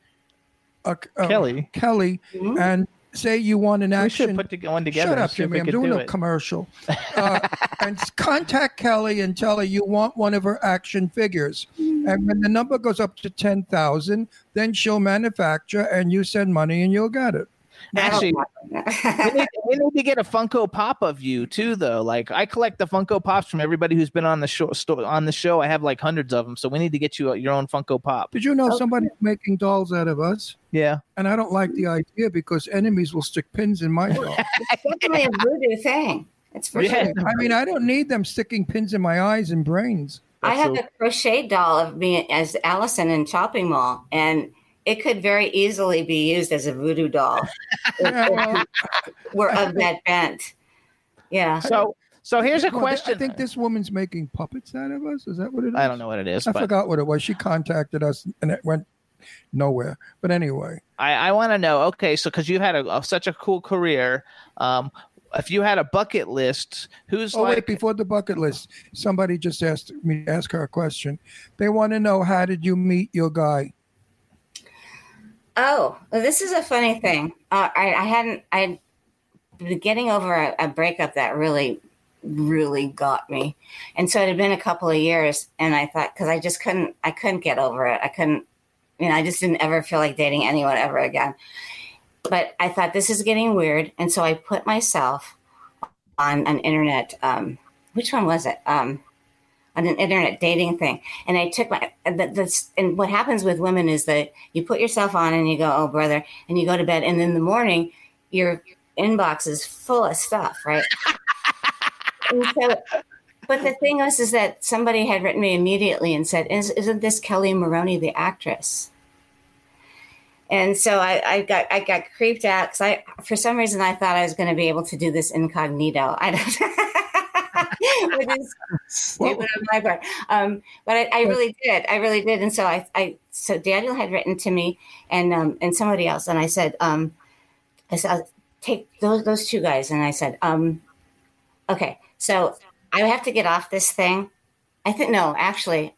uh, uh, Kelli. Kelli, Mhm. and say you want an action. We should put to- one together. Shut up, Jimmy. I'm doing do a it. commercial. Uh, and contact Kelli and tell her you want one of her action figures. And when the number goes up to 10,000, then she'll manufacture and you send money and you'll get it. Actually, we need, we need to get a Funko Pop of you too, though. Like I collect the Funko Pops from everybody who's been on the show. Sto- on the show, I have like hundreds of them. So we need to get you a, your own Funko Pop. Did you know oh, somebody's making dolls out of us? Yeah. And I don't like the idea because enemies will stick pins in my doll. it's definitely a voodoo thing. It's for Yeah. sure. I mean, I don't need them sticking pins in my eyes and brains. I have so- a crochet doll of me as Allison in Chopping Mall, and it could very easily be used as a voodoo doll. We're of that bent. Yeah. So so here's a question. I think this woman's making puppets out of us. Is that what it is? I don't know what it is, I but forgot what it was. She contacted us and it went nowhere. But anyway, I, I want to know. Okay, so because you had a, a- such a cool career, um, if you had a bucket list, who's oh like wait, before the bucket list, somebody just asked me to ask her a question. They want to know how did you meet your guy? Oh, well, this is a funny thing. Uh, I, I hadn't. I been getting over a, a breakup that really, really got me, and so it had been a couple of years, and I thought because I just couldn't. I couldn't get over it. I couldn't. You know, I just didn't ever feel like dating anyone ever again. But I thought this is getting weird, and so I put myself on an internet. Um, which one was it? Um, on an internet dating thing, and I took my the, this. And what happens with women is that you put yourself on, and you go, "Oh, brother," and you go to bed, and in the morning, your inbox is full of stuff, right? and so, but the thing was, is that somebody had written me immediately and said, is, "Isn't this Kelli Maroney, the actress?" And so I, I got I got creeped out because I for some reason I thought I was going to be able to do this incognito. I don't, which is stupid on my part. Um, but I, I really did. I really did. And so I, I so Daniel had written to me and um, and somebody else, and I said, um, I said, take those those two guys, and I said, um, okay, so I have to get off this thing. I think no, actually,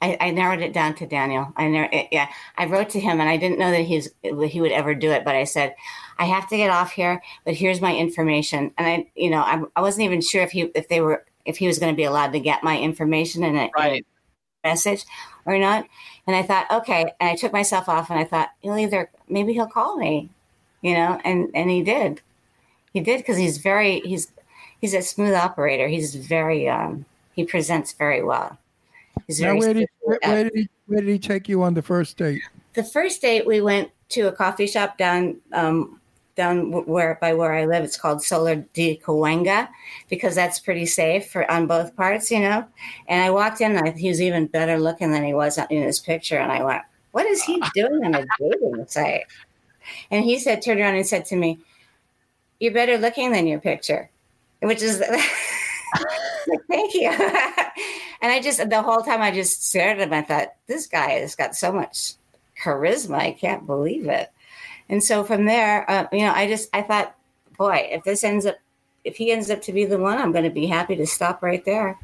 I, I narrowed it down to Daniel. I narrow, yeah, I wrote to him, and I didn't know that he's he would ever do it, but I said, I have to get off here, but here's my information, and I, you know, I, I wasn't even sure if he if they were if he was going to be allowed to get my information in a, Right. message or not. And I thought, okay. And I took myself off and I thought, he'll either, maybe he'll call me, you know, and, and he did. He did because he's very, he's, he's a smooth operator. He's very, um, he presents very well. He's Now, very where did, where, where did he where did he take you on the first date? the first date we went to a coffee shop down um, down where by where I live. It's called Solar de Cahuenga because that's pretty safe for on both parts, you know. And I walked in, and I, he was even better looking than he was in his picture, and I went, "What is he doing on a dating site?" And he said, turned around and said to me, "You're better looking than your picture," which is. like, Thank you. and I just the whole time I just stared at him. I thought this guy has got so much charisma. I can't believe it. And so from there, uh, you know, I just I thought, boy, if this ends up, if he ends up to be the one, I'm going to be happy to stop right there.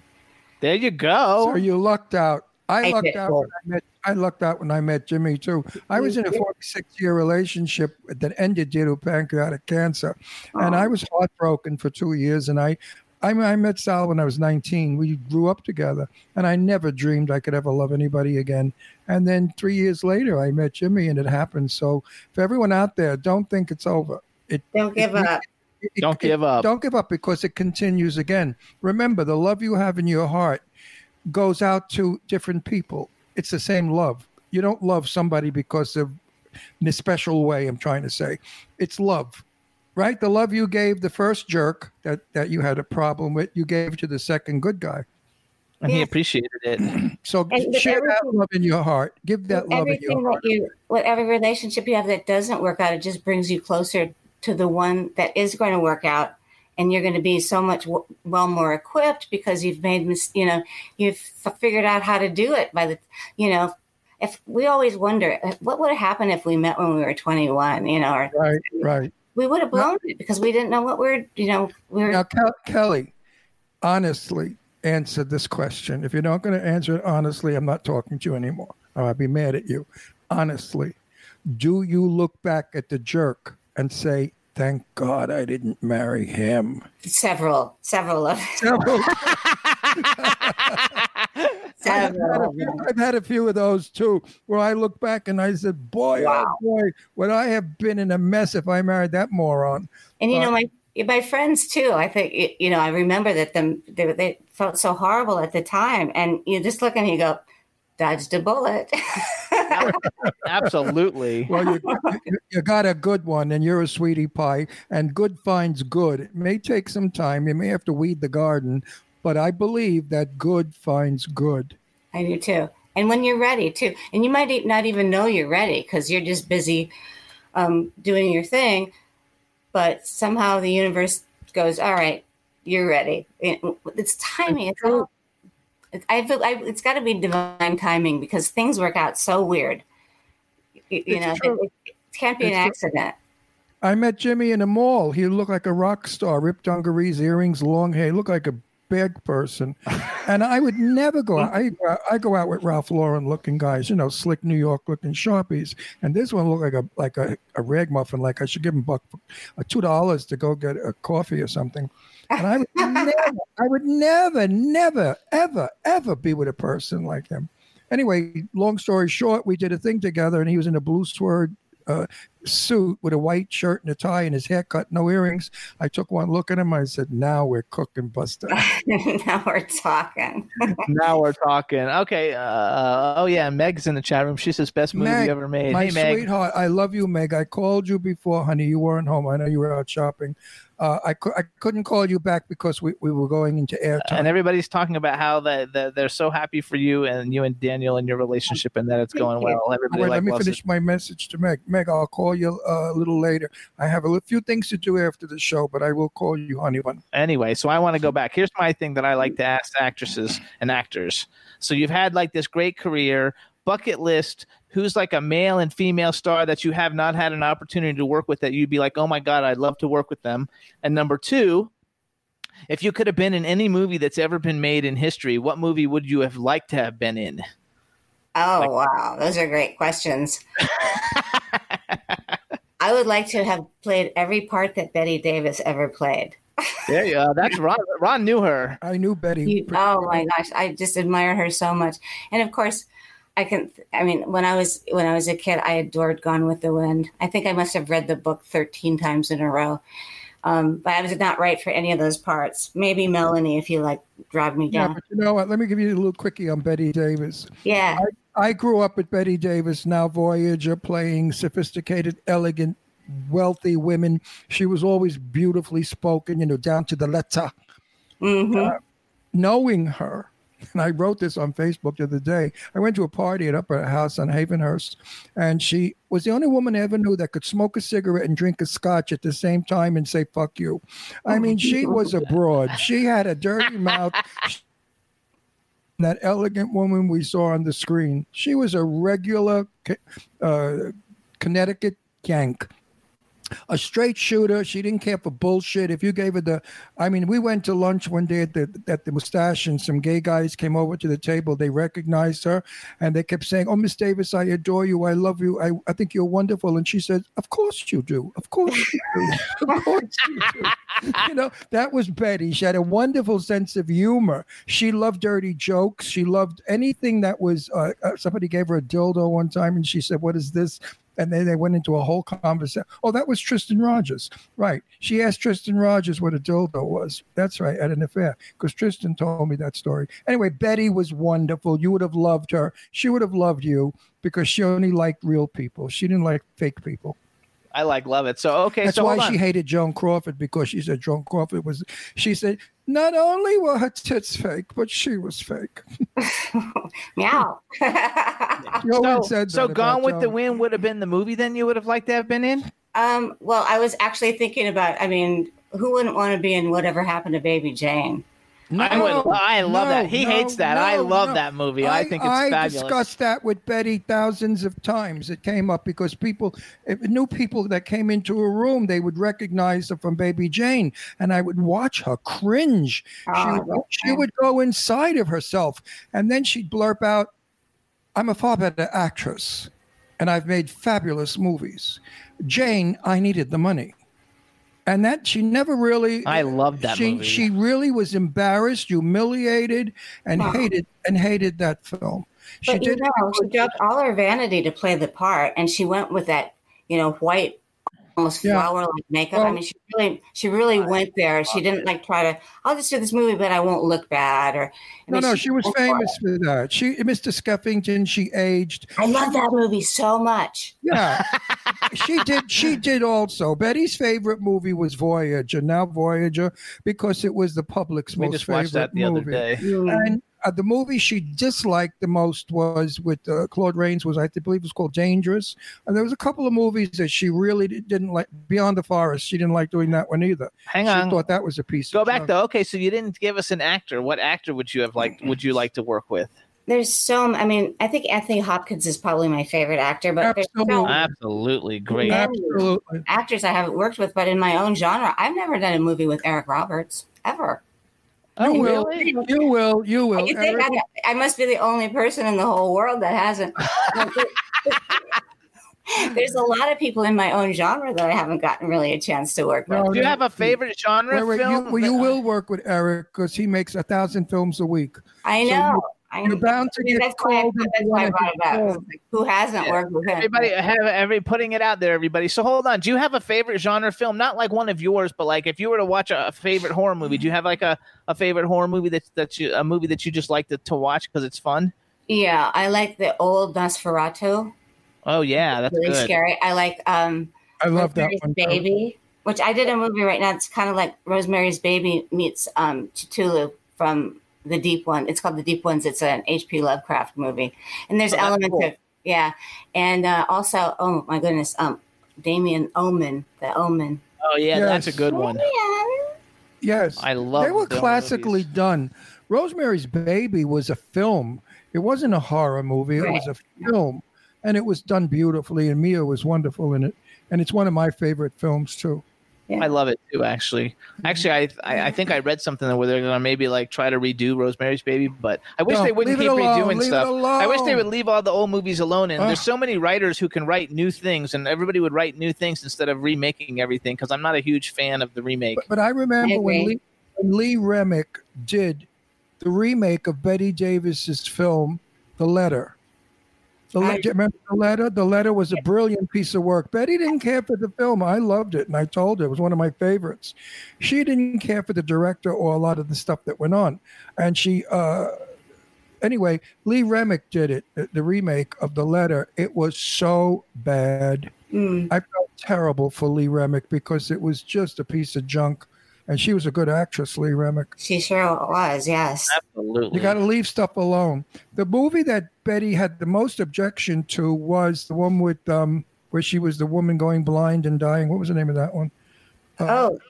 There you go. So you lucked out. I, I lucked out when I met. I lucked out when I met Jimmy too. I was in a 46 year relationship that ended due to pancreatic cancer, and I was heartbroken for two years. And I, I, I met Sal when I was 19. We grew up together, and I never dreamed I could ever love anybody again. And then three years later, I met Jimmy, and it happened. So for everyone out there, don't think it's over. It Don't give it- up. it- Don't it- give up. Don't give up because it continues again. Remember, the love you have in your heart goes out to different people. It's the same love. You don't love somebody because of in a special way, I'm trying to say. It's love. Right? The love you gave the first jerk that, that you had a problem with, you gave to the second good guy. and he appreciated it. So And share that love in your heart. Give that love in your Everything heart. that you, with every relationship you have that doesn't work out, it just brings you closer to the one that is going to work out. And you're going to be so much w- well more equipped because you've made, mis- you know, you've f- figured out how to do it by the, you know, if we always wonder what would have happened if we met when we were 21, you know, or Right, right. We would have blown it because we didn't know what we're, you know, we're Now, Kel- Kelli, honestly, answer this question. If you're not going to answer it honestly, I'm not talking to you anymore. Or I'll be mad at you. Honestly, do you look back at the jerk and say, "Thank God I didn't marry him"? several, several of, Several- several of them. I've had a few of those too, where I look back and I said, "Boy, oh Wow. oh boy, would I have been in a mess if I married that moron?" And you know, my my friends too. I think you know. I remember that them they, they felt so horrible at the time, and you just look and you go, dodged a bullet. Absolutely. Well, you, you, you got a good one, and you're a sweetie pie, and good finds good. It may take some time. You may have to weed the garden, but I believe that good finds good. I do too. And when you're ready too, and you might not even know you're ready because you're just busy um, doing your thing, but somehow the universe goes, "All right, you're ready." It's timing. It's all. I feel I, it's got to be divine timing because things work out so weird. You, you know, it, it can't be an It's true. accident. I met Jimmy in a mall. He looked like a rock star, ripped dungarees, earrings, long hair. He looked like a big person. And I would never go out. I, I go out with Ralph Lauren looking guys, you know, slick New York looking sharpies. And this one looked like a like a, a ragmuffin, like I should give him buck uh, two dollars to go get a coffee or something. And I would never, I would never, never, ever, ever be with a person like him. Anyway, long story short, we did a thing together, and he was in a blue sword uh, suit with a white shirt and a tie and his haircut, no earrings. I took one look at him. I said, "Now we're cooking, Buster." now we're talking. now we're talking. Okay. Uh, oh yeah, Meg's in the chat room. She says best movie Meg, ever made. My hey Meg. sweetheart, I love you, Meg. I called you before, honey. You weren't home. I know you were out shopping. Uh, I, cou- I couldn't call you back because we, we were going into airtime. And everybody's talking about how that that they're so happy for you and you and Daniel and your relationship and that it's going Thank well. Everybody Wait, like let me finish it. my message to Meg. Meg, I'll call you uh, a little later. I have a few things to do after the show, but I will call you, honey. One. Anyway, so I want to go back. Here's my thing that I like to ask actresses and actors. So you've had like this great career, bucket list, who's like a male and female star that you have not had an opportunity to work with that you'd be like, oh my god, I'd love to work with them. And number two, if you could have been in any movie that's ever been made in history, what movie would you have liked to have been in? Oh wow, those are great questions. I would like to have played every part that Bette Davis ever played. There you go. That's Ron. Ron knew her. I knew Betty. You- oh my gosh, I just admire her so much. And of course, I can. I mean, when I was when I was a kid, I adored Gone with the Wind. I think I must have read the book thirteen times in a row. Um, but I was not right for any of those parts. Maybe Melanie, if you like, drag me Yeah, down. but you know what? Let me give you a little quickie on Bette Davis. Yeah, I grew up with Bette Davis, now Voyager, playing sophisticated, elegant, wealthy women. She was always beautifully spoken, you know, down to the letter. hmm Knowing her, and I wrote this on Facebook the other day. I went to a party at Upper House on Havenhurst, and she was the only woman I ever knew that could smoke a cigarette and drink a scotch at the same time and say "fuck you." I mean, she was a broad. She had a dirty mouth. That elegant woman we saw on the screen, she was a regular uh, Connecticut Yank a straight shooter. She didn't care for bullshit. If you gave her the, I mean, we went to lunch one day at the at the mustache, and some gay guys came over to the table. They recognized her, and they kept saying, "Oh, Miss Davis, I adore you. I love you. I, I think you're wonderful." And she said, "Of course you do. Of course you do. Of course you do." you know, that was Bette. She had a wonderful sense of humor. She loved dirty jokes. She loved anything that was. Uh, uh, somebody gave her a dildo one time, and she said, "What is this?" And then they went into a whole conversation. Oh, that was Tristan Rogers, right? She asked Tristan Rogers what a dildo was. That's right, at an affair, because Tristan told me that story. Anyway, Bette was wonderful. You would have loved her. She would have loved you because she only liked real people. She didn't like fake people. I like love it. So okay, That's so why she hated Joan Crawford because she said Joan Crawford was. She said not only were her tits fake, but she was fake. meow. You always so, said so that Gone about with the Wind would have been the movie then you would have liked to have been in? um, well, I was actually thinking about. I mean, who wouldn't want to be in Whatever Happened to Baby Jane? I would I love no, that. He no, hates that. I love no. that movie. I, think it's fabulous. I fabulous. discussed that with Bette thousands of times. It came up because people, if new people that came into a room, they would recognize her from Baby Jane, and I would watch her cringe. Oh, she, would- she would go inside of herself, and then she'd blurp out, "I'm a far better actress, and I've made fabulous movies." Jane, I needed the money. And that she never really I love that she movie. she really was embarrassed, humiliated, and Wow. hated and hated that film. She But you did know, she dropped all her vanity to play the part, and she went with that, you know, white, almost Yeah. flower-like makeup. I mean, she really, she really went there. She didn't like try to. I'll just do this movie, but I won't look bad. Or I no, mean, no, she was went for famous for that. She, Mr. Skeffington, she aged. I love that movie so much. Yeah, she did. She did also. Bette's favorite movie was Voyager. Now Voyager, because it was the public's we most just watched favorite that the movie. other day. Mm. And uh, the movie she disliked the most was with uh, Claude Rains was I believe it was called Dangerous. And there was a couple of movies that she really didn't like. Beyond the Forest, she didn't like doing that one either. Hang she on. thought that was a piece. Go of back junk. though. Okay, so you didn't give us an actor. What actor would you have liked would you like to work with? There's so. I mean, I think Anthony Hopkins is probably my favorite actor, but there's so Absolutely. Absolutely great. Absolutely. actors I haven't worked with, but in my own genre, I've never done a movie with Eric Roberts ever. Oh, you will. really? You will. You will. You think I, I must be the only person in the whole world that hasn't? There's a lot of people in my own genre that I haven't gotten really a chance to work with. Do you have a favorite genre Wait, wait, you, film? well, you uh, will work with Eric because he makes a thousand films a week. I So know. I You're bound to I mean, get that's why, I, that's why I brought it up. called. Like, who hasn't Yeah. worked with him? Everybody have every putting it out there, everybody. So hold on. Do you have a favorite genre film? Not like one of yours, but like if you were to watch a, a favorite horror movie, do you have like a, a favorite horror movie that that you a movie that you just like to, to watch because it's fun? Yeah, I like the old Nosferatu. Oh yeah, that's really good. scary. I like um, I love that Rosemary's one. Baby, which I did a movie right now. It's kind of like Rosemary's Baby meets um, Cthulhu from the Deep One. It's called the Deep Ones. It's an H.P. Lovecraft movie, and there's Oh, elements cool. of yeah, and uh, also oh my goodness, um, Damien Omen, the Omen. Oh yeah, that's a Yes. good one. Yes. I love. they were those classically movies. done. Rosemary's Baby was a film. It wasn't a horror movie. It was a film, and it was done beautifully. And Mia was wonderful in it. And it's one of my favorite films too. I love it too. Actually, mm-hmm. actually, I, I I think I read something where they're gonna maybe like try to redo Rosemary's Baby, but I wish No, they wouldn't keep alone, redoing stuff. I wish they would leave all the old movies alone. And Ugh. there's so many writers who can write new things, and everybody would write new things instead of remaking everything. Because I'm not a huge fan of the remake. But, but I remember I when agree. Lee, when Lee Remick did the remake of Bette Davis's film, The Letter. The le- I- remember the letter? The letter was a brilliant piece of work. Bette didn't care for the film. I loved it, and I told her it was one of my favorites. She didn't care for the director or a lot of the stuff that went on, and she. Uh, anyway, Lee Remick did it. The, the remake of the letter. It was so bad. Mm. I felt terrible for Lee Remick because it was just a piece of junk. And she was a good actress, Lee Remick. She sure was, yes. Absolutely. You got to leave stuff alone. The movie that Bette had the most objection to was the one with um, where she was the woman going blind and dying. What was the name of that one? Oh,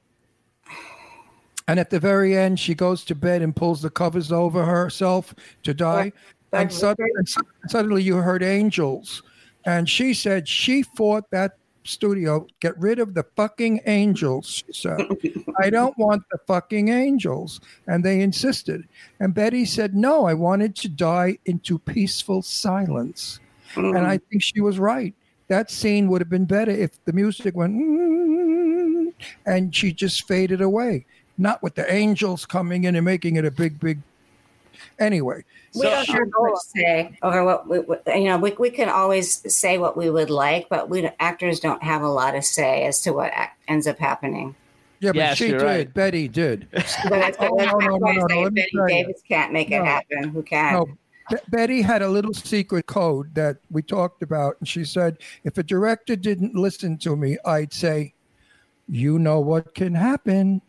And at the very end, she goes to bed and pulls the covers over herself to die. That And, was sud- great. and suddenly you heard angels. And she said she fought that studio, get rid of the fucking angels. Said, I don't want the fucking angels. And they insisted. And Bette said, No, I wanted to die into peaceful silence. And I think she was right. That scene would have been better if the music went, "Mm," and she just faded away, not with the angels coming in and making it a big, big. Anyway, we don't have much say over what we, what- you know. We, we can always say what we would like, but we actors don't have a lot of say as to what ac- ends up happening. yeah, but Yes, she did. right. Bette did. But Oh, no, no, no, no, say let me Bette. Davis can't make it happen. Who can? No, Be- Bette had a little secret code that we talked about, and she said, if a director didn't listen to me, I'd say, "You know what can happen,"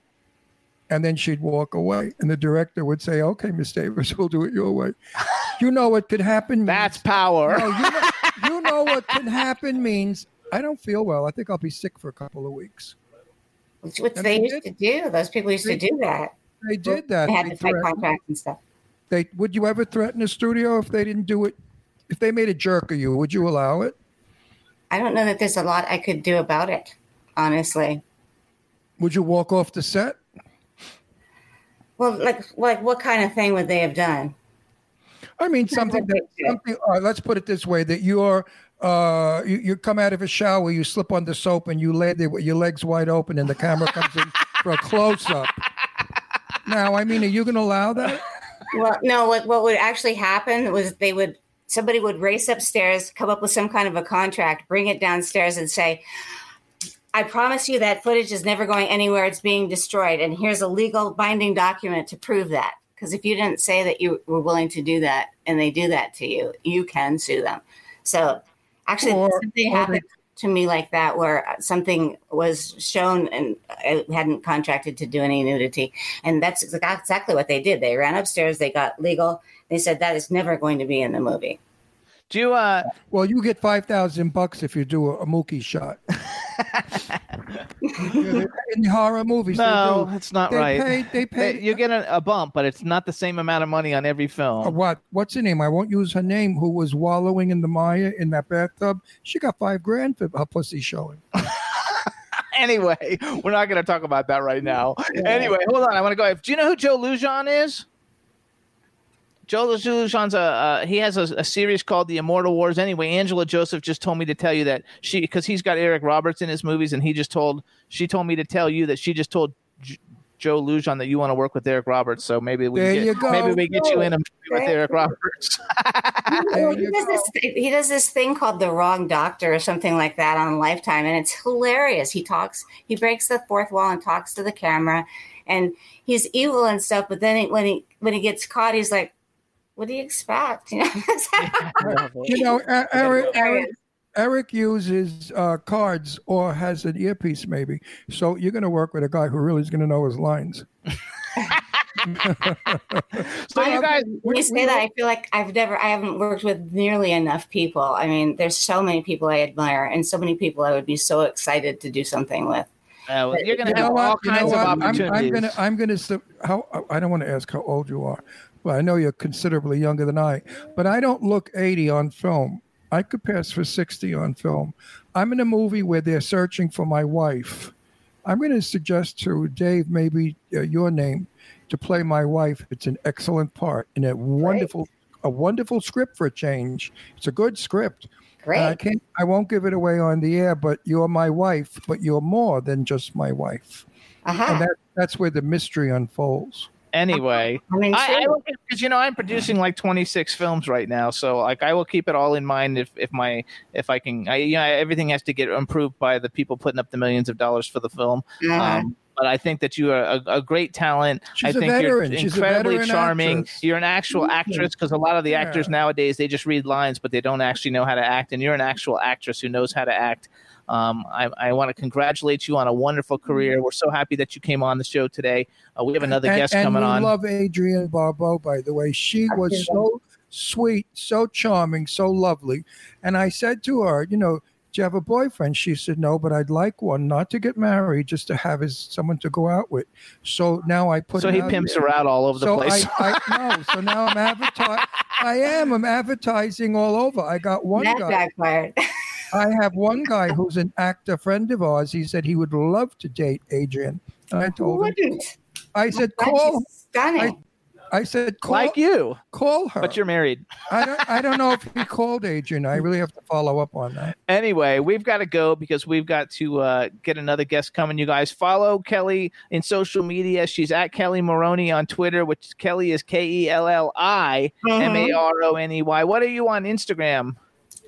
and then she'd walk away, and the director would say, "Okay, Miss Davis, we'll do it your way." You know what could happen. means- That's power. No, you, know, you know what can happen means I don't feel well. I think I'll be sick for a couple of weeks. Which, which they they used to do. Those people used to do that. They did that. They had They to fight contracts and stuff. They would you ever threaten a studio if they didn't do it? If they made a jerk of you, would you allow it? I don't know that there's a lot I could do about it, honestly. Would you walk off the set? Well, like, like what kind of thing would they have done? I mean, something that something. All right, let's put it this way: that you're, uh, you, you come out of a shower, you slip on the soap, and you lay there with your legs wide open, and the camera comes in for a close up. Now, I mean, are you going to allow that? Well, no. What what would actually happen was they would somebody would race upstairs, come up with some kind of a contract, bring it downstairs, and say, "I promise you that footage is never going anywhere. It's being destroyed, and here's a legal binding document to prove that." Because if you didn't say that you were willing to do that, and they do that to you, you can sue them. So, actually, Or- something or happened to me like that where something was shown and I hadn't contracted to do any nudity. And that's exactly what they did. They ran upstairs, they got legal. They said that is never going to be in the movie. Do you uh Well, you get five thousand bucks if you do a, a Mookie shot. In the horror movies, no, do. it's not They right. pay- they pay- you get a, a bump, but it's not the same amount of money on every film. Uh, what? What's her name? I won't use her name. Who was wallowing in the mire in that bathtub? She got five grand for her pussy showing. anyway, we're not going to talk about that right now. Anyway, hold on. I want to go. Do you know who Joe Lujan is? Joe Lujan's a uh, he has a, a series called The Immortal Wars. Anyway, Angela Joseph just told me to tell you that she because he's got Eric Roberts in his movies, and he just told she told me to tell you that she just told J- Joe Lujan that you want to work with Eric Roberts. So maybe we There get, you maybe we get you in a movie with There Eric. Roberts. He, does this, he does this thing called The Wrong Doctor or something like that on Lifetime, and it's hilarious. He talks, he breaks the fourth wall and talks to the camera, and he's evil and stuff. But then he, when he when he gets caught, he's like, "What do you expect?" You know? You know, Eric, Eric, Eric uses uh, cards or has an earpiece, maybe. So you're going to work with a guy who really is going to know his lines. so you guys, When you say that, I feel like I've never, I haven't worked with nearly enough people. I mean, there's so many people I admire, and so many people I would be so excited to do something with. uh, you're going to know have all what? You know kinds of what? I'm, opportunities. I'm gonna. I'm gonna. How? I don't want to ask how old you are, Well, I know you're considerably younger than I, but I don't look 80 on film. I could pass for 60 on film. I'm in a movie where they're searching for my wife. I'm going to suggest to Dave, maybe uh, your name, to play my wife. It's an excellent part and a wonderful, a wonderful script for a change. It's a good script. Great. And I can't, I won't give it away on the air, but you're my wife, but you're more than just my wife. uh-huh. And that, that's where the mystery unfolds. Anyway, I mean, I, I will because you know I'm producing like 26 films right now, so like I will keep it all in mind if if my if I can. I, you know, everything has to get improved by the people putting up the millions of dollars for the film. uh-huh. Um, but I think that you are a, a great talent. She's I a think veteran. you're She's a incredibly charming. actress. You're an actual actress because a lot of the actors nowadays they just read lines, but they don't actually know how to act. And you're an actual actress who knows how to act. Um, I, I want to congratulate you on a wonderful career. We're so happy that you came on the show today. Uh, we have another and, guest and coming we on. love Adrienne Barbeau, by the way. She was so sweet, so charming, so lovely. And I said to her, you know, do you have a boyfriend? She said, no, but I'd like one, not to get married, just to have as someone to go out with. So now I put so it he out pimps there. her out all over the place. I, I no, so now I'm advertising. I am. I'm advertising all over. I got one that guy. backfired. I have one guy who's an actor friend of ours. He said he would love to date Adrienne. And I Who told him, wouldn't? I said, God, call. she's stunning. I said, call, like you, call her. but you're married. I don't. I don't know if he called Adrienne. I really have to follow up on that. Anyway, we've got to go because we've got to uh, get another guest coming. You guys follow Kelli in social media. She's at Kelli Maroney on Twitter, which Kelli is K E L L I M A R O N E Y. What are you on Instagram?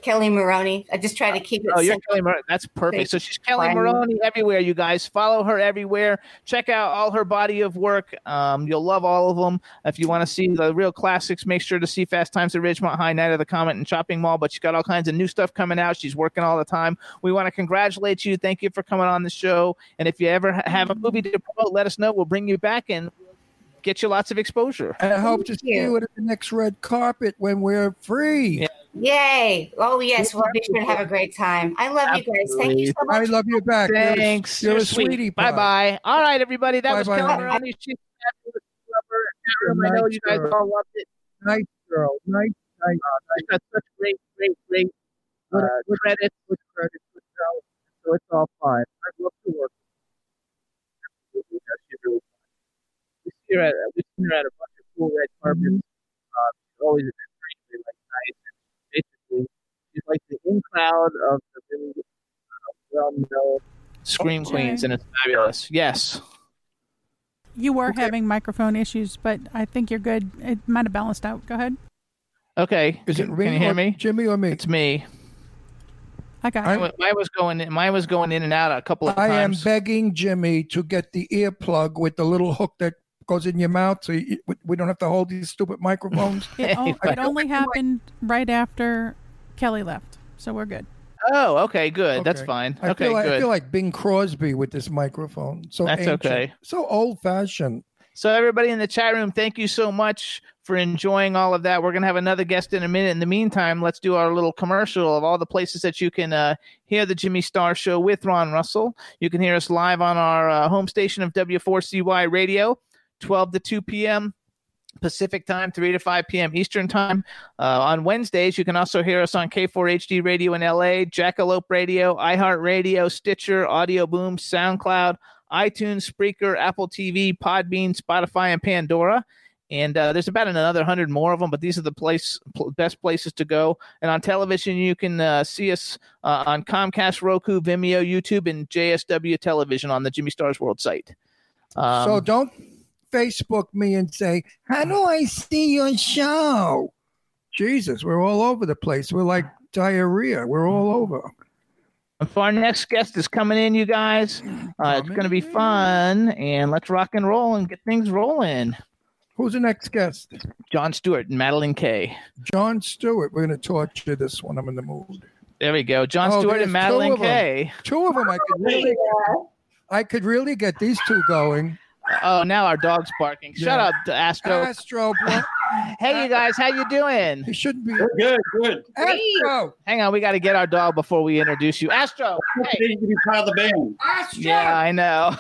Kelli Maroney. I just try to keep it Oh, you're simple. Kelli Maroney. That's perfect. So she's Kelli Fine. Maroney everywhere. You guys follow her everywhere. Check out all her body of work. Um, you'll love all of them. If you want to see the real classics, make sure to see Fast Times at Ridgemont High, Night of the Comet, and Shopping Mall. But she's got all kinds of new stuff coming out. She's working all the time. We want to congratulate you. Thank you for coming on the show. And if you ever have a movie to promote, let us know. We'll bring you back and get you lots of exposure. And I hope to see you. you at the next red carpet when we're free. Yeah. Yay. Oh, yes. We'll be sure to have a great time. I love you guys. Thank you so much. I love you back. Thanks. You're, You're, a sweet. sweetie. Bye pie. bye. All right, everybody. That was Bye-bye, Kelli. Maroney. She's fabulous. Love her. Chat room. I know you guys girl. all loved it. Nice girl. Nice, nice. She's got such great, great, great uh, credits. Good credit. Good talent. So it's all fine. I'd love to work. Absolutely. Yeah, she's really fun. We see her at we see her at a bunch of cool red carpets. Uh, she's always extremely like nice. And basically, she's like the in crowd of the really uh, well-known scream Okay. queens, and it's fabulous. Yes. You were having microphone issues, but I think you're good. It might have balanced out. Go ahead. Okay. Is it can, can you hear me? Jimmy or me? It's me. I got I- it. Mine mine was going. In, mine was going in and out a couple of times. I am begging Jimmy to get the earplug with the little hook that goes in your mouth, so you, we don't have to hold these stupid microphones. It, o- it only happened right after Kelli left, so we're good. oh, okay, good. That's fine. I okay, feel like, good. I feel like Bing Crosby with this microphone. So That's ancient, okay. So old fashioned. So everybody in the chat room, thank you so much for enjoying all of that. We're gonna have another guest in a minute. In the meantime, let's do our little commercial of all the places that you can uh, hear the Jimmy Star Show with Ron Russell. You can hear us live on our uh, home station of W4CY Radio, 12 to 2 p.m. Pacific time, 3 to 5 p.m. Eastern time. Uh, on Wednesdays, you can also hear us on K4HD Radio in LA, Jackalope Radio, iHeartRadio, Stitcher, Audioboom, SoundCloud, iTunes, Spreaker, Apple TV, Podbean, Spotify, and Pandora. And uh, there's about another hundred more of them, but these are the place pl- best places to go. And on television, you can uh, see us uh, on Comcast, Roku, Vimeo, YouTube, and JSW Television on the Jimmy Stars World site. Um, so don't Facebook me and say, How do I see your show? Jesus, we're all over the place. We're like diarrhea. We're all over. If our next guest is coming in, you guys, uh, it's going to be fun, and let's rock and roll and get things rolling. Who's the next guest? John Stewart and Madeleine Kaye. John Stewart. We're going to torture this one. I'm in the mood. There we go. John Oh, Stewart and Madeleine of 'em. Kaye. Two of them. I could really, I could really get these two going. Oh, now our dog's barking. Shut Yeah. up, Astro. Astro, bro. Hey, you guys, how you doing? He shouldn't be. Good, good. Astro. Hang on, we got to get our dog before we introduce you. Astro. Hey. Hey. to be part of the band. Astro. Yeah, I know.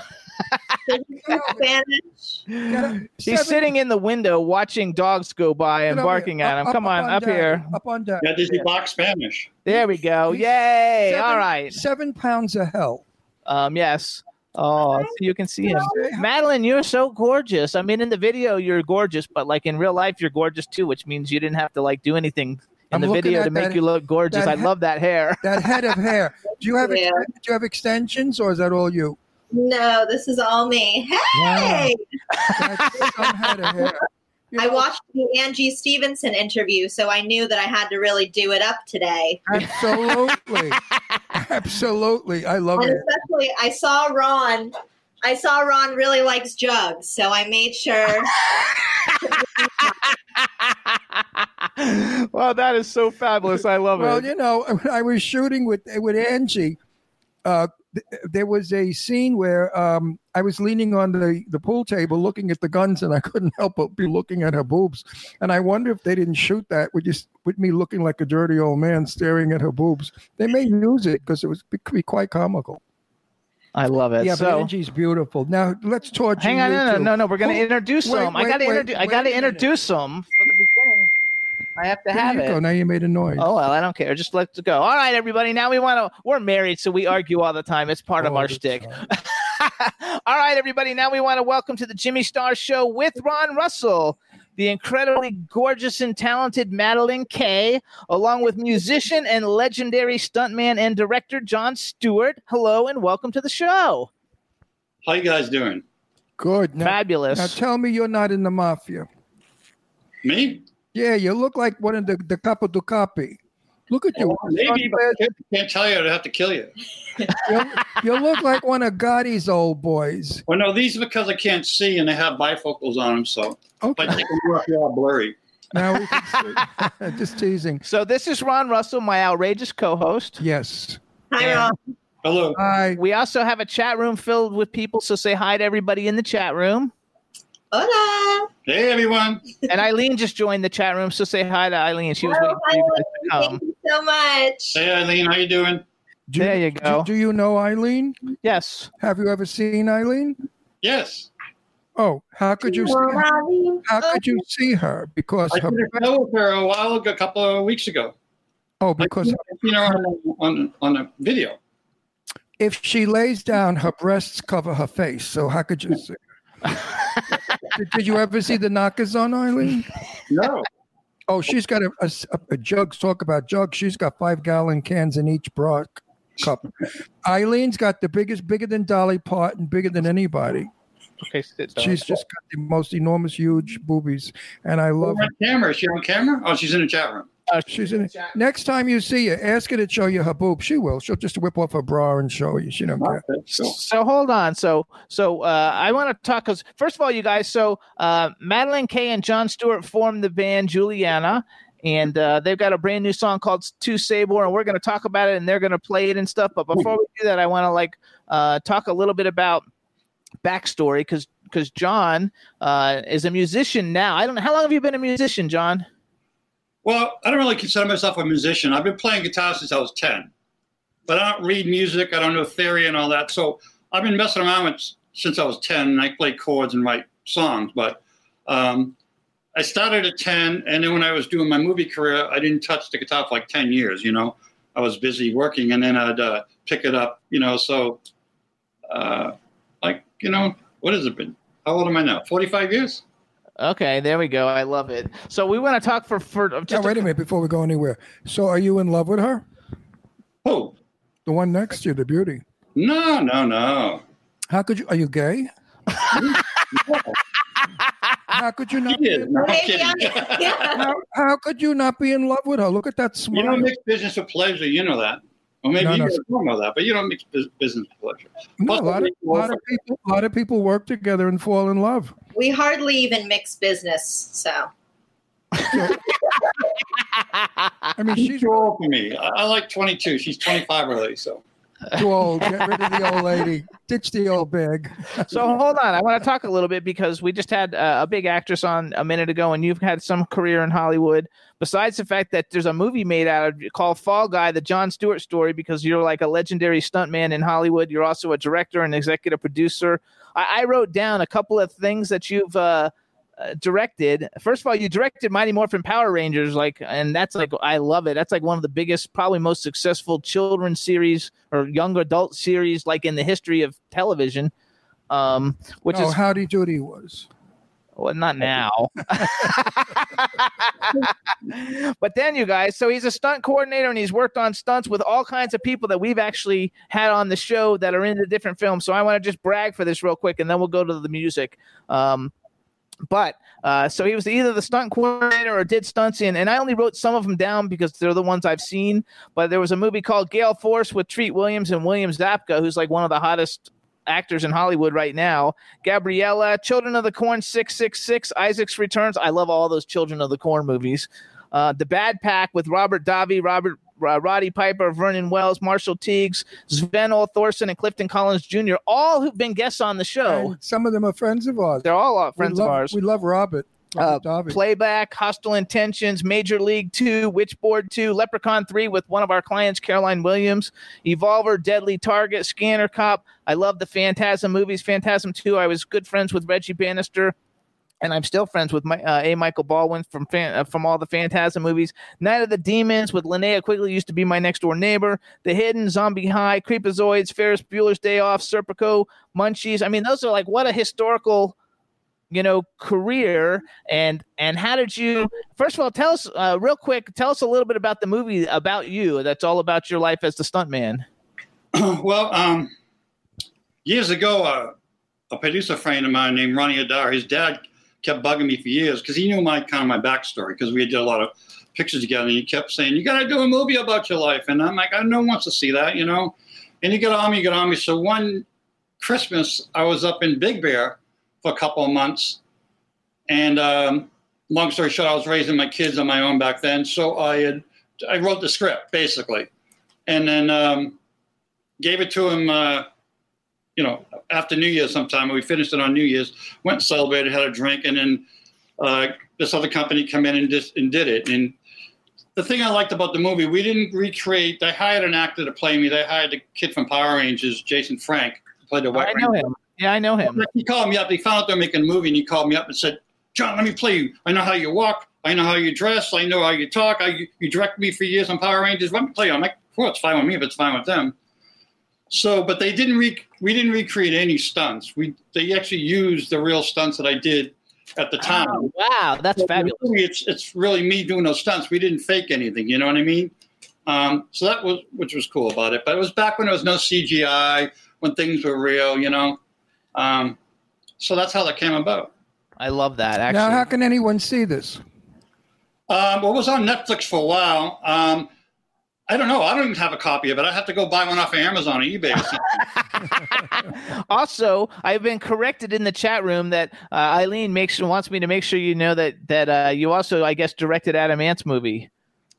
Spanish. He's sitting in the window watching dogs go by and barking at him. Come on, up up here. Up on deck. Yeah, does he talk Spanish? There we go. Yay! All right. Seven pounds of hell. Um, yes. Oh, so you can see him. Madeleine, you're so gorgeous. I mean, in the video, you're gorgeous, but like in real life, you're gorgeous too, which means you didn't have to like do anything in I'm the video to make that- you look gorgeous. I he- love that hair. That head of hair. Do you have Yeah. do you have extensions or is that all you? No, this is all me. Hey, That's some head of hair. I know, watched the Angie Stevenson interview, so I knew that I had to really do it up today. Absolutely. Absolutely. I love And it. especially, I saw Ron. I saw Ron really likes jugs, so I made sure. well, that is so fabulous. I love Well, it. Well, you know, I was shooting with with Angie, uh, th- there was a scene where um, I was leaning on the, the pool table looking at the guns, and I couldn't help but be looking at her boobs. And I wonder if they didn't shoot that with just with me looking like a dirty old man staring at her boobs. They may use it because it was it could be quite comical. I love it. yeah, but Angie's beautiful. Now let's torture hang on, you no, no, two. no, no. We're gonna Who- introduce wait, them. I gotta wait, introduce. I gotta introduce them for the beginning. I have to There have you it. go. Now you made a noise. Oh well, I don't care. Just let's go. All right, everybody. Now we want to. We're married, so we argue all the time. It's part of our the shtick. all right, everybody. Now we want to welcome to the Jimmy Star Show with Ron Russell, the incredibly gorgeous and talented Madeleine Kaye, along with musician and legendary stuntman and director John Stewart. Hello and welcome to the show. How you guys doing? Good. Now, Fabulous. now tell me you're not in the mafia. Me? Yeah, you look like one of the the capo do capi. Look at you. Oh, maybe, but I can't, can't tell you. I'd have to kill you. You, you look like one of Gotti's old boys. Well, no, these are because I can't see and they have bifocals on them, so if I Okay, take them off, they're all blurry. now we can see. Just teasing. so this is Ron Russell, my outrageous co-host. Yes. Hi, Ron. Hello. Hi. We also have a chat room filled with people, so say hi to everybody in the chat room. Hola. Hey, everyone. And Eileen just joined the chat room, so say hi to Eileen. She was Hello, waiting for you guys to come. Thank you so much. Hey, Eileen. How you doing? Do, There you go. Do, do you know Eileen? Yes. Have you ever seen Eileen? Yes. Oh, how could you see her? Eileen. How could you see her? Because I her did a show her a while ago, a couple of weeks ago. oh, because I seen her on, on, on a video. if she lays down, her breasts cover her face. So how could you see? her? did, did you ever see the knockers on Eileen? No. Oh, she's got a, a, a jug. Talk about jugs. She's got five gallon cans in each bra cup. Eileen's got the biggest, bigger than Dolly Parton, bigger than anybody. Okay. sit down. She's just got the most enormous, huge boobies, and I love on her. camera. Is she on camera? Oh, she's in the chat room. She's in it. Next time you see her, ask her to show you her boob. She will. She'll just whip off her bra and show you. She don't care. Okay, cool. So hold on. So so uh, I want to talk because first of all, you guys. So uh, Madeleine Kaye and John Stewart formed the band Juliana, and uh, they've got a brand new song called "Tu Sabor," and we're going to talk about it, and they're going to play it and stuff. But before we do that, I want to like uh, talk a little bit about backstory because because John uh, is a musician now. I don't know how long have you been a musician, John? Well, I don't really consider myself a musician. I've been playing guitar since I was 10, but I don't read music. I don't know theory and all that. So I've been messing around with since I was 10, and I play chords and write songs. But um, I started at 10, and then when I was doing my movie career, I didn't touch the guitar for like 10 years. You know, I was busy working, and then I'd uh, pick it up. You know, so uh, like you know, what has it been? How old am I now? 45 years. Okay, there we go. I love it. So we want to talk for for Now, wait a minute before we go anywhere. So, are you in love with her? Oh The one next to you, the beauty. no, no, no. How could you? Are you gay? How could you not? He Be. No, I'm Maybe kidding. I'm- yeah. how, how could you not be in love with her? Look at that You smile. don't mix business with pleasure. You know that. Well, maybe No, you no. guys don't know that, but you don't mix business with pleasure. No, a lot of, people lot of people, a lot of people work together and fall in love. We hardly even mix business, so. I mean, She's she's too old for me. I, I like 22. She's 25 already, so Too old. Get rid of the old lady. Ditch the old bag. So hold on, I want to talk a little bit because we just had uh, a big actress on a minute ago, and you've had some career in Hollywood. Besides the fact that there's a movie made out of called Fall Guy, the John Stewart story, because you're like a legendary stuntman in Hollywood. You're also a director and executive producer. I, I wrote down a couple of things that you've uh, uh, directed. First of all, you directed Mighty Morphin Power Rangers, like, and that's like I love it. That's like one of the biggest, probably most successful children's series or young adult series, like in the history of television. Um, which no, is Howdy Doody was. well, not now. but then, you guys, so he's a stunt coordinator and he's worked on stunts with all kinds of people that we've actually had on the show that are in the different films. So I want to just brag for this real quick and then we'll go to the music. Um, but uh, so he was either the stunt coordinator or did stunts in, and I only wrote some of them down because they're the ones I've seen. But there was a movie called Gale Force with Treat Williams and William Zabka, who's like one of the hottest actors in Hollywood right now. Gabriella, Children of the Corn 666, Isaac's Returns. I love all those Children of the Corn movies. Uh, the Bad Pack with Robert Davi, Robert Roddy Piper, Vernon Wells, Marshall Teagues, Sven-Ole Thorsen, and Clifton Collins Jr. All who've been guests on the show. And some of them are friends of ours. They're all uh, friends love, of ours. We love Robert. Uh, Playback, Hostile Intentions, Major League 2, Witchboard 2, Leprechaun 3 with one of our clients, Caroline Williams, Evolver, Deadly Target, Scanner Cop. I love the Phantasm movies. Phantasm 2, I was good friends with Reggie Bannister. And I'm still friends with my, uh, A. Michael Baldwin from fan, uh, from all the Phantasm movies. Night of the Demons with Linnea Quigley used to be my next door neighbor. The Hidden, Zombie High, Creepazoids, Ferris Bueller's Day Off, Serpico, Munchies. I mean, those are like what a historical you know career and and how did you first of all tell us uh, real quick tell us a little bit about the movie about you that's all about your life as the stuntman well, um, years ago, a producer friend of mine named Ronnie Adar, his dad kept bugging me for years because he knew my kind of my backstory because we had did a lot of pictures together. And he kept saying, "You got to do a movie about your life," and I'm like, "I no one wants to see that," you know. And you got on me, get on me. So one Christmas, I was up in Big Bear for a couple of months, and um, long story short, I was raising my kids on my own back then. So I had I wrote the script basically, and then. Um, gave it to him, uh, you know, after New Year's sometime. We finished it on New Year's, went and celebrated, had a drink, and then uh, this other company come in and, just, and did it. And the thing I liked about the movie, we didn't recreate. They hired an actor to play me. They hired the kid from Power Rangers, Jason Frank, to play the White i know Ranger. him yeah i know him He called me up. He found out they're making a movie, and he called me up and said, "John, let me play you. I know how you walk. I know how you dress. I know how you talk. I, you directed me for years on Power Rangers. Let me play you." I'm like, "Well, it's fine with me, but it's fine with them." So, but they didn't re- we didn't recreate any stunts. We they actually used the real stunts that I did at the time. Oh, wow that's So fabulous really, It's it's really me doing those stunts. We didn't fake anything. You know what I mean? Um, so that was which was cool about it. But it was back when there was no CGI, when things were real. You know. Um, so that's how that came about. i love that actually Now, how can anyone see this? Um, well, it was on Netflix for a while. Um, I don't know. I don't even have a copy of it. I have to go buy one off of Amazon or eBay. Or also, I've been corrected in the chat room that uh, Eileen makes wants me to make sure you know that that uh, you also, I guess, directed Adam Ant's movie.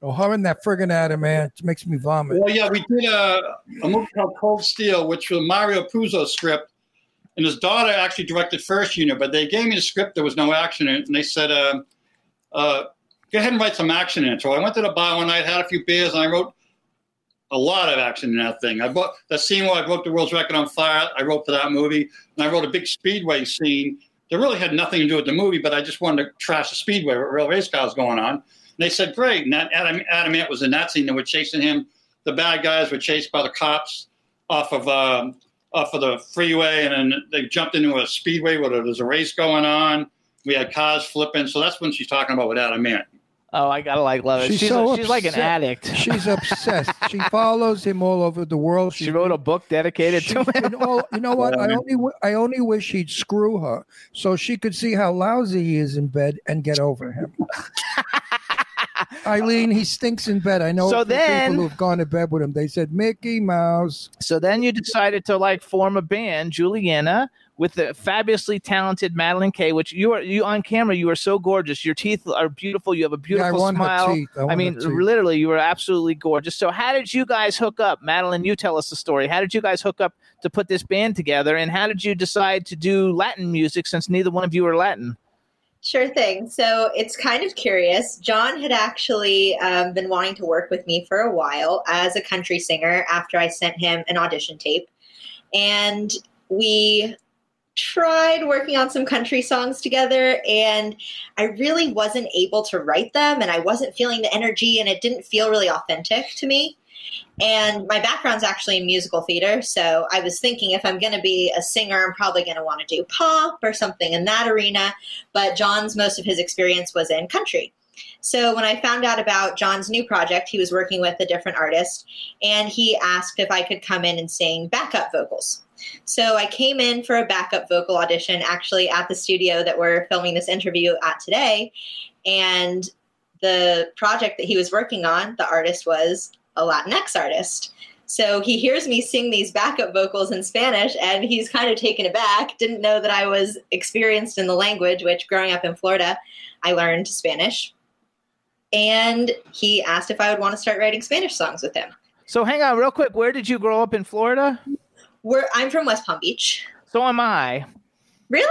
Oh, her and that friggin' Adam, man, it makes me vomit. well, yeah, we did a, a movie called Cold Steel, which was Mario Puzo's script, and his daughter actually directed first unit. But they gave me the script. There was no action in it, and they said, uh, uh, "Go ahead and write some action in it." So I went to the bar one night, had a few beers, and I wrote a lot of action in that thing. I wrote that scene where I broke the world's record on fire. I wrote for that movie, and I wrote a big speedway scene that really had nothing to do with the movie, but I just wanted to trash the speedway with real race cars going on. And they said, "Great!" And that Adam, Adam Ant was in that scene. They were chasing him. The bad guys were chased by the cops off of um, off of the freeway, and then they jumped into a speedway where there was a race going on. We had cars flipping. So that's when she's talking about with Adam Ant. Oh, I gotta like love it. She's She's so she's like an addict. She's obsessed. she follows him all over the world. She wrote a book dedicated to him. you know, you know what? I um, only w- I only wish he'd screw her so she could see how lousy he is in bed and get over him. Eileen, he stinks in bed. I know So then- people who've gone to bed with him. They said Mickey Mouse. So then you decided to like form a band, Juliana, with the fabulously talented Madeleine Kaye, which you are you on camera, you are so gorgeous. Your teeth are beautiful. You have a Yeah, I beautiful smile. teeth. I I mean, teeth. literally, you were absolutely gorgeous. So how did you guys hook up? Madeleine, you tell us the story. How did you guys hook up to put this band together? And how did you decide to do Latin music since neither one of you are Latin? Sure thing. So it's kind of curious. John had actually um, been wanting to work with me for a while as a country singer after I sent him an audition tape. And we tried working on some country songs together, and I really wasn't able to write them, and I wasn't feeling the energy, and it didn't feel really authentic to me. And my background's actually in musical theater, so I was thinking if I'm going to be a singer, I'm probably going to want to do pop or something in that arena but John's most of his experience was in country. So when I found out about John's new project, he was working with a different artist, and he asked if I could come in and sing backup vocals. So I came in for a backup vocal audition actually at the studio that we're filming this interview at today. And the project that he was working on, the artist was a Latinx artist. So he hears me sing these backup vocals in Spanish and he's kind of taken aback, didn't know that I was experienced in the language, which growing up in Florida, I learned Spanish. And he asked if I would want to start writing Spanish songs with him. So hang on real quick. Where did you grow up in Florida? We're, I'm from West Palm Beach. So am I. Really?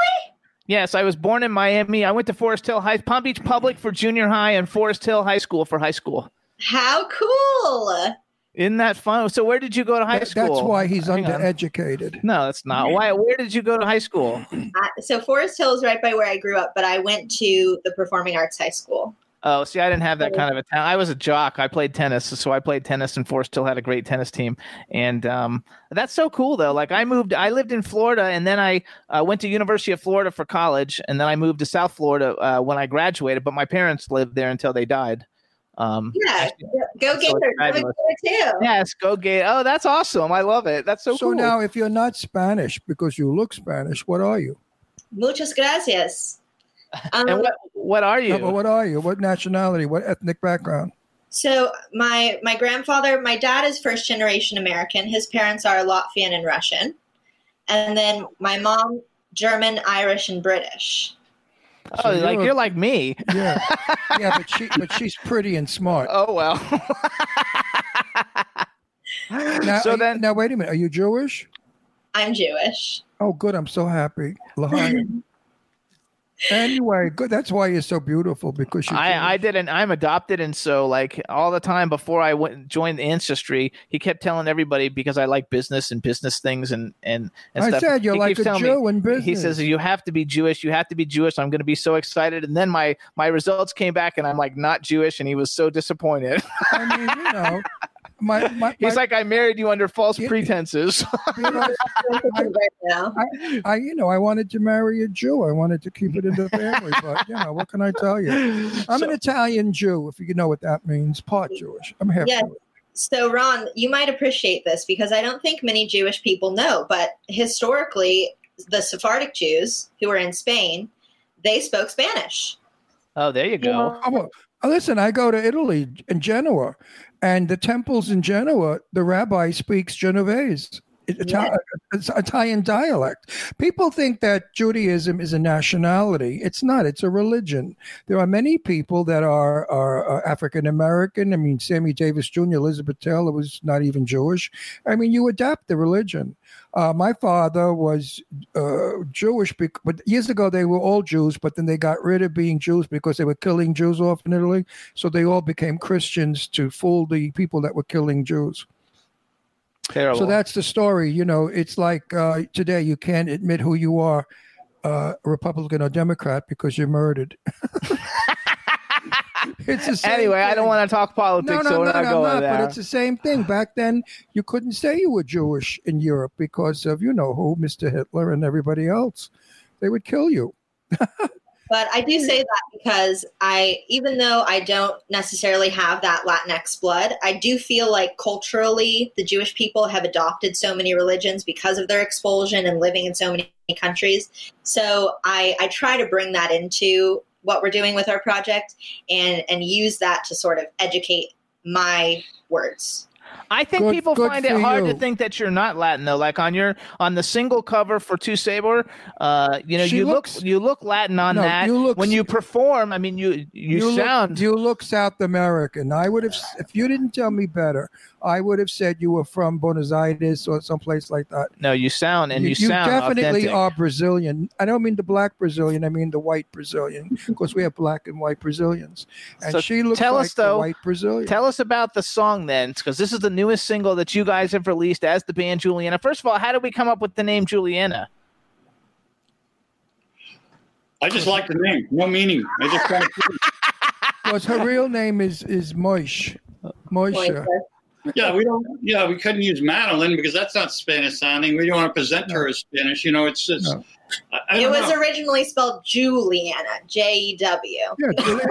Yes, I was born in Miami. I went to Forest Hill High, Palm Beach Public for junior high, and Forest Hill High School for high school. How cool! Isn't that fun? So where did you go to high That- school? That's why he's Hang on. undereducated. No, that's not. Why? Where did you go to high school? Uh, so Forest Hill is right by where I grew up, but I went to the Performing Arts High School. Oh, see, I didn't have that kind of a talent. I was a jock. I played tennis, so I played tennis, and Forest Hill had a great tennis team. And um, that's so cool, though. Like I moved, I lived in Florida, and then I uh, went to University of Florida for college, and then I moved to South Florida uh, when I graduated. But my parents lived there until they died. Um, Yeah, go So Gators. it's I'm a fabulous. Gator too. yes, go Gate. Oh, that's awesome. I love it. That's so, cool. So cool. now, if you're not Spanish because you look Spanish, what are you? Muchas gracias. Um, and what what are you? No, what are you? What nationality? What ethnic background? So my my grandfather, my dad is first generation American. His parents are Latvian and Russian, and then my mom German, Irish, and British. oh, So like you're- you're like me. Yeah, yeah, but she, but she's pretty and smart. Oh well. Now, so are you- then, now wait a minute. Are you Jewish? I'm Jewish. Oh, good. I'm so happy. L'chaim. anyway, good. That's why you're so beautiful because. I, I didn't. I'm adopted, and so like all the time before I went joined the ancestry, he kept telling everybody because I like business and business things and and, and I stuff. said you're he like a Jew me, in business. He says you have to be Jewish. You have to be Jewish. I'm going to be so excited, and then my my results came back, and I'm like not Jewish, and he was so disappointed. I mean, you know, my my. He's my- like, I married you under false Yeah. pretenses. because right now. I, I, you know, I wanted to marry a Jew. I wanted to keep it in the family, but you know, what can I tell you? I'm So- an Italian Jew, if you know what that means. Part Jewish. I'm half Yeah. Jewish. So Ron, you might appreciate this because I don't think many Jewish people know, but historically, the Sephardic Jews who were in Spain, they spoke Spanish. oh, there you go. I'm a- uh, listen, I go to Italy in Genoa, and the temples in Genoa, the rabbi speaks Genovese. It- Ita- It's Italian dialect. People think that Judaism is a nationality. It's not. It's a religion. There are many people that are are, African American. I mean, Sammy Davis Jr., Elizabeth Taylor was not even Jewish. I mean, you adapt the religion. Uh, my father was uh, Jewish, bec- but years ago they were all Jews, but then they got rid of being Jews because they were killing Jews off in Italy. So they all became Christians to fool the people that were killing Jews. Terrible. So that's the story. You know, it's like uh, today you can't admit who you are, uh, Republican or Democrat, because you're murdered. it's the same anyway, I don't want to talk politics, No, no, so no, not no, not, there. but it's the same thing. Back then, you couldn't say you were Jewish in Europe because of you know who, Mr. Hitler and everybody else. They would kill you. But I do mm-hmm. say that because I, even though I don't necessarily have that Latinx blood, I do feel like culturally the Jewish people have adopted so many religions because of their expulsion and living in so many countries. So I, I try to bring that into what we're doing with our project and and use that to sort of educate my words. I think Good- people good find it hard to think that you're not Latin though. Like on your on the single cover for Two Saber, uh, you know, She you looks- look you look Latin on No, that. you look- when you perform, I mean, you you, look- sound. you look South American. I would have, if you didn't tell me better, I would have said you were from Buenos Aires or someplace like that. no, you sound and you, sound definitely authentic. are Brazilian. I don't mean the black Brazilian. I mean the white Brazilian. Of course, we have black and white Brazilians, and So she looks tell like us, though- the white Brazilian. Tell us about the song then, because this is the newest single that you guys have released as the band Juliana. First of all, how did we come up with the name Juliana? I just like the name. No meaning. I just want to. Because her real name is is Moish. Moisha. Yeah, we don't. Yeah, we couldn't use Madeleine because that's not Spanish sounding. We don't want to present her as Spanish. You know, it's just. No. I, I It was know. originally spelled Juliana, J E W. Yeah, Julia-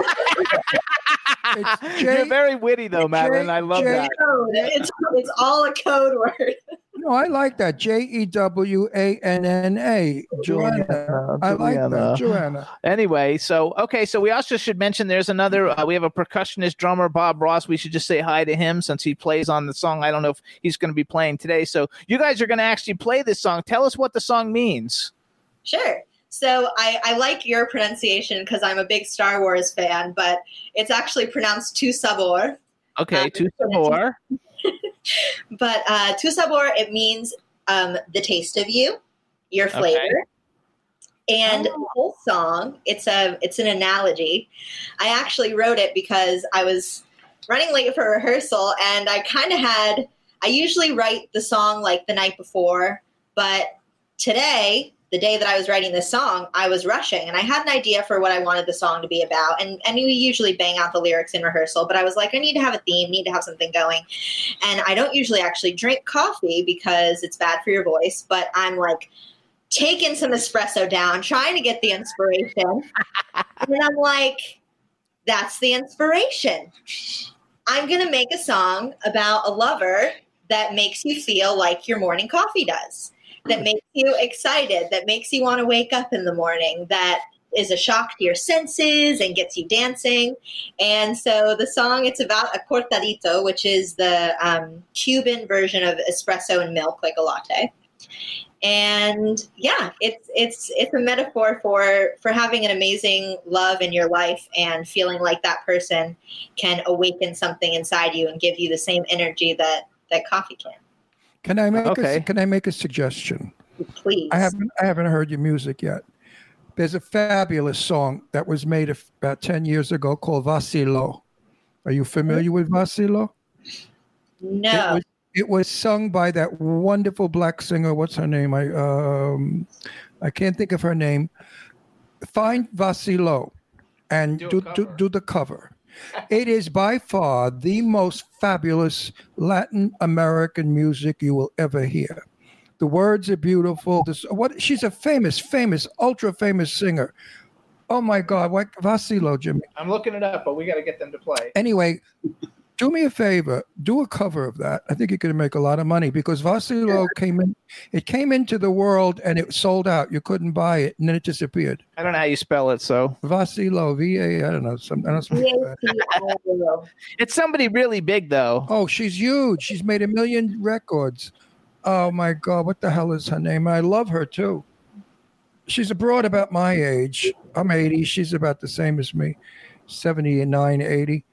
It's J- You're very witty though, Madeleine. I love J- that. Code. It's it's all a code word. No, I like that. J e w a n n a. Joanna. I like that. Joanna. Anyway, so okay, so we also should mention there's another. Uh, we have a percussionist drummer, Bob Ross. We should just say hi to him since he plays on the song. I don't know if he's going to be playing today. So you guys are going to actually play this song. Tell us what the song means. Sure. So I, I like your pronunciation because I'm a big Star Wars fan, but it's actually pronounced Tu Sabor. Okay, Uh, two more. But uh, Tu Sabor, it means um, the taste of you, your flavor. And the whole song, it's a it's an analogy. I actually wrote it because I was running late for rehearsal and I kind of had I usually write the song like the night before, but today, the day that I was writing this song, I was rushing and I had an idea for what I wanted the song to be about. And and we usually bang out the lyrics in rehearsal, but I was like, I need to have a theme, need to have something going. And I don't usually actually drink coffee because it's bad for your voice, but I'm like taking some espresso down, trying to get the inspiration. and I'm like, that's the inspiration. I'm going to make a song about a lover that makes you feel like your morning coffee does, that makes you excited, that makes you want to wake up in the morning, that is a shock to your senses and gets you dancing. And so the song, it's about a cortadito, which is the um, Cuban version of espresso and milk, like a latte. And yeah, it's it's it's a metaphor for for having an amazing love in your life and feeling like that person can awaken something inside you and give you the same energy that that coffee can. Can I make Okay. a, can I make a suggestion? Please. I haven't I haven't heard your music yet. There's a fabulous song that was made about ten years ago called Vasilo. Are you familiar with Vasilo? no. It was, it was sung by that wonderful black singer. What's her name? I um, I can't think of her name. Find Vasilo and Do do do, do the cover. It is by far the most fabulous Latin American music you will ever hear. The words are beautiful. This, what she's a famous, famous, ultra famous singer. Oh my God! What Vasilo, Jimmy? I'm looking it up, but we got to get them to play. Anyway, do me a favor. Do a cover of that. I think you could make a lot of money because Vasilo came in. It came into the world and it sold out. You couldn't buy it, and then it disappeared. I don't know how you spell it, so Vasilo, V A. I don't know. Some. I don't know. It's somebody really big though. Oh, she's huge. She's made a million records. Oh my God, what the hell is her name? I love her too. She's abroad about my age. I'm 80. She's about the same as me, 79, 80.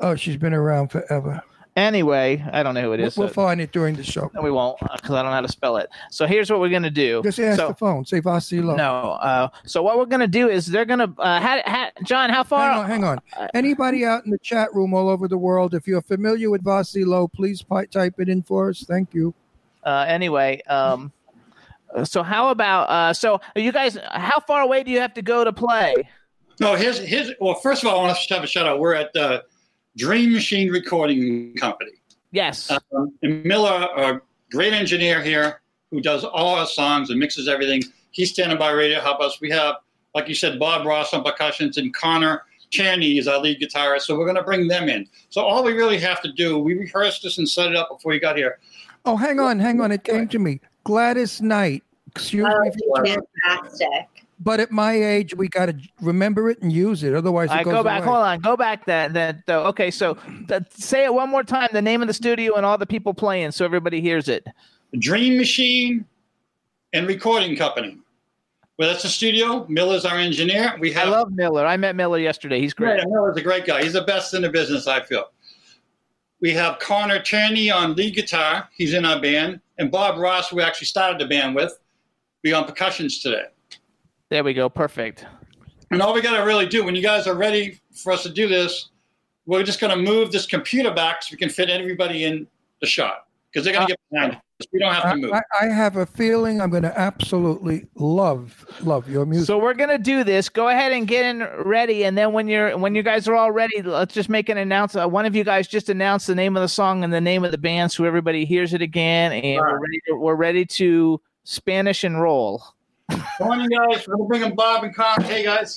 Oh, she's been around forever. Anyway, I don't know who it is. We'll, is. we'll so- find it during the show. no, we won't because I don't know how to spell it. So here's what we're gonna do. Just ask so, the phone. Say Vasilo. No. Uh, so what we're gonna do is they're gonna. Uh, ha, ha, John, how far? Hang on, hang on. Anybody out in the chat room all over the world, if you're familiar with Vasilo, please pi- type it in for us. Thank you. Uh, anyway, um, so how about? Uh, so you guys, how far away do you have to go to play? No, his his. Well, first of all, I want to have a shout out. We're at the Dream Machine Recording Company. Yes. Um, and Miller, a great engineer here, who does all our songs and mixes everything. He's standing by ready to help us. We have, like you said, Bob Ross on percussions and Connor Chaney is our lead guitarist. So we're going to bring them in. So all we really have to do, we rehearsed this and set it up before you got here. Oh, hang on, hang on. It came to me. Gladys Knight. Excuse Oh, me. fantastic. But at my age, we got to remember it and use it. Otherwise, it All right, goes go back. away. Hold on. Go back. That that though. Okay, so th- say it one more time. The name of the studio and all the people playing, so everybody hears it. Dream Machine and Recording Company. Well, that's the studio. Miller's our engineer. We have. I love Miller. I met Miller yesterday. He's great. Yeah, Miller's a great guy. He's the best in the business, I feel. We have Connor Turney on lead guitar. He's in our band. And Bob Ross, who we actually started the band with, be on percussions today. There we go. Perfect. And all we got to really do, when you guys are ready for us to do this, we're just going to move this computer back so we can fit everybody in the shot because they're going to get uh, behind us. We don't have I, to move. I, I have a feeling I'm going to absolutely love love your music. So we're gonna do this. Go ahead and get in ready, and then when you're when you guys are all ready, let's just make an announcement. Uh, one of you guys just announce the name of the song and the name of the band, so everybody hears it again, and we're ready. To, we're ready to Spanish and roll. Morning, guys. We're going to bring in Bob and Connor. Hey, guys.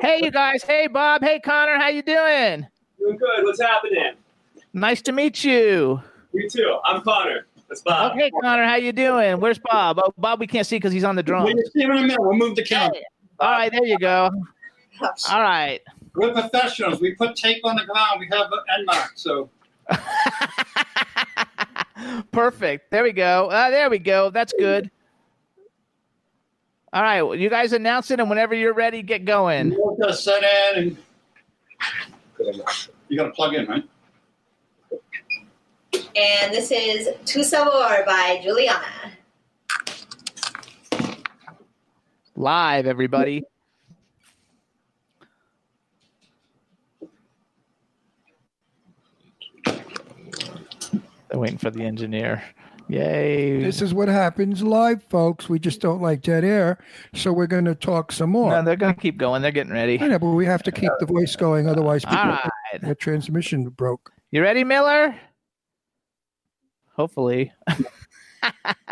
Hey, you guys. Hey, Bob. Hey, Connor. How you doing? Doing good. What's happening? Nice to meet you. You too. I'm Connor. That's Bob. Okay, Connor. How you doing? Where's Bob? Oh, Bob, we can't see because he's on the drums. We'll see him in a minute. We'll move the camera. All right, there you go. All right. We're professionals. We put tape on the ground. We have an end mark. So Perfect. There we go. Uh, there we go. That's good. All right. Well, you guys announce it, and whenever you're ready, get going. we'll just set in and you got to plug in, right? And this is Tu Sabor by Juliana. Live, everybody. They're waiting for the engineer. Yay. This is what happens live, folks. We just don't like dead air, so we're going to talk some more. No, they're going to keep going. They're getting ready. I know, but we have to keep the voice going, otherwise, people right. their transmission broke. You ready, Miller? Hopefully.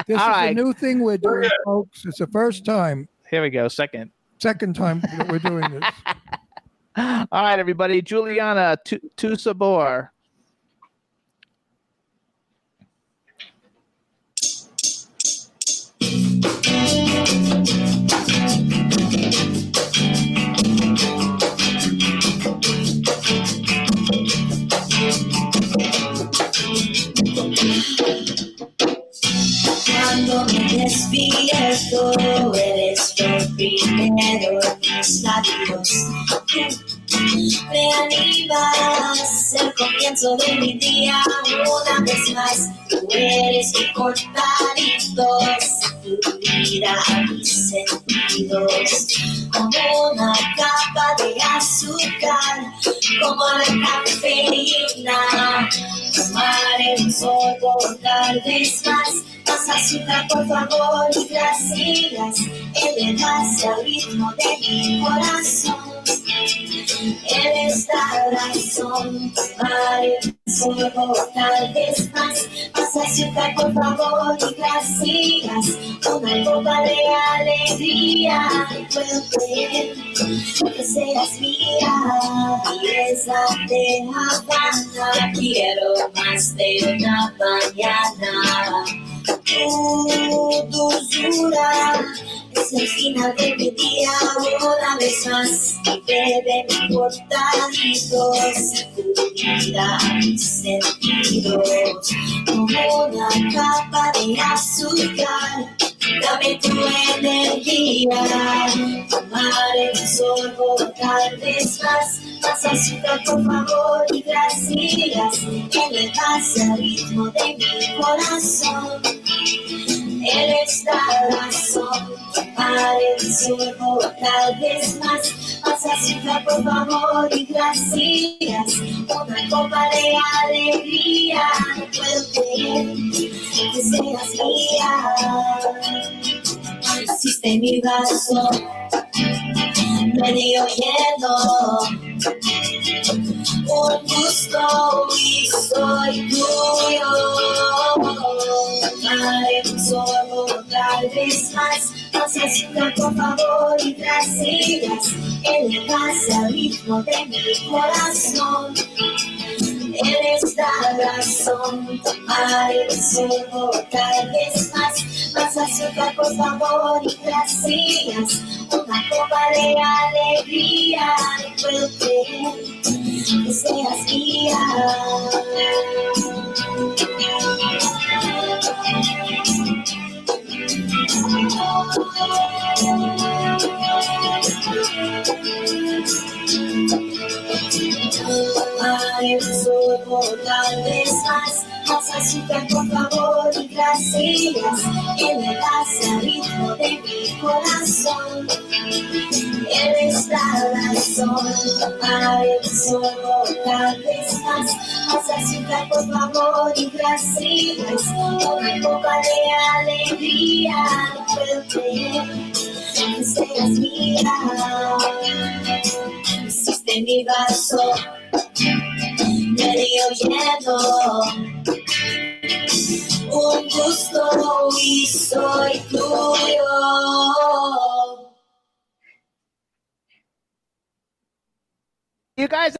This All is right. a new thing we're doing, folks. It's the first time, Here we go. Second. second time that we're doing this. All right, everybody. Juliana Tu Tu Cuando me despierto, eres lo primero mis labios. Me animas el comienzo de mi día una vez más. Tú eres mi cortadito, a mis sentidos. Como una capa de azúcar, como la cafeína. Tomaré un sorbo tal vez más. Más azúcar, por favor, y gracias. Elevas al ritmo de mi corazón. Eres la razón. Sorbo tal vez más. Más azúcar, por favor, y gracias. Una copa de alegría. Y puedo creer que seas mía. Belleza de Habana. Quiero más de una mañana. Tu dulzura es el final de mi día una vez más. Bebe mi cortaditos, vida, sentidos, como una capa de azúcar. Dame tu energía, tomaré un sorbo tal vez más. Más azúcar, por favor, y gracias. Elevas el ritmo de mi corazón. Eres la razón, tomaré un sorbo tal vez más. Más azúcar, por favor, y gracias. Una copa de alegría. No puedo creer que seas mía. Asiste mi vaso, medio lleno. Un gusto y soy tuyo. Tomaré un sorbo, tal vez más. Azúcar, por favor, y gracias. Elevas al ritmo de mi corazón. Eres la razón, tomaré el sorbo tal vez más. Más azúcar, por favor, y gracias. Una copa de alegría, no puedo creer que seas mía. Vez más. Más azúcar, por favor, y gracias. Elevas al ritmo de mi corazón. Eres la razón. Tomaré un sorbo tal vez más. Más azúcar, por favor, y gracias. Una copa de alegría. Que seas mía. Hiciste mi vaso medio lleno. Un gusto y soy tuyo. You guys,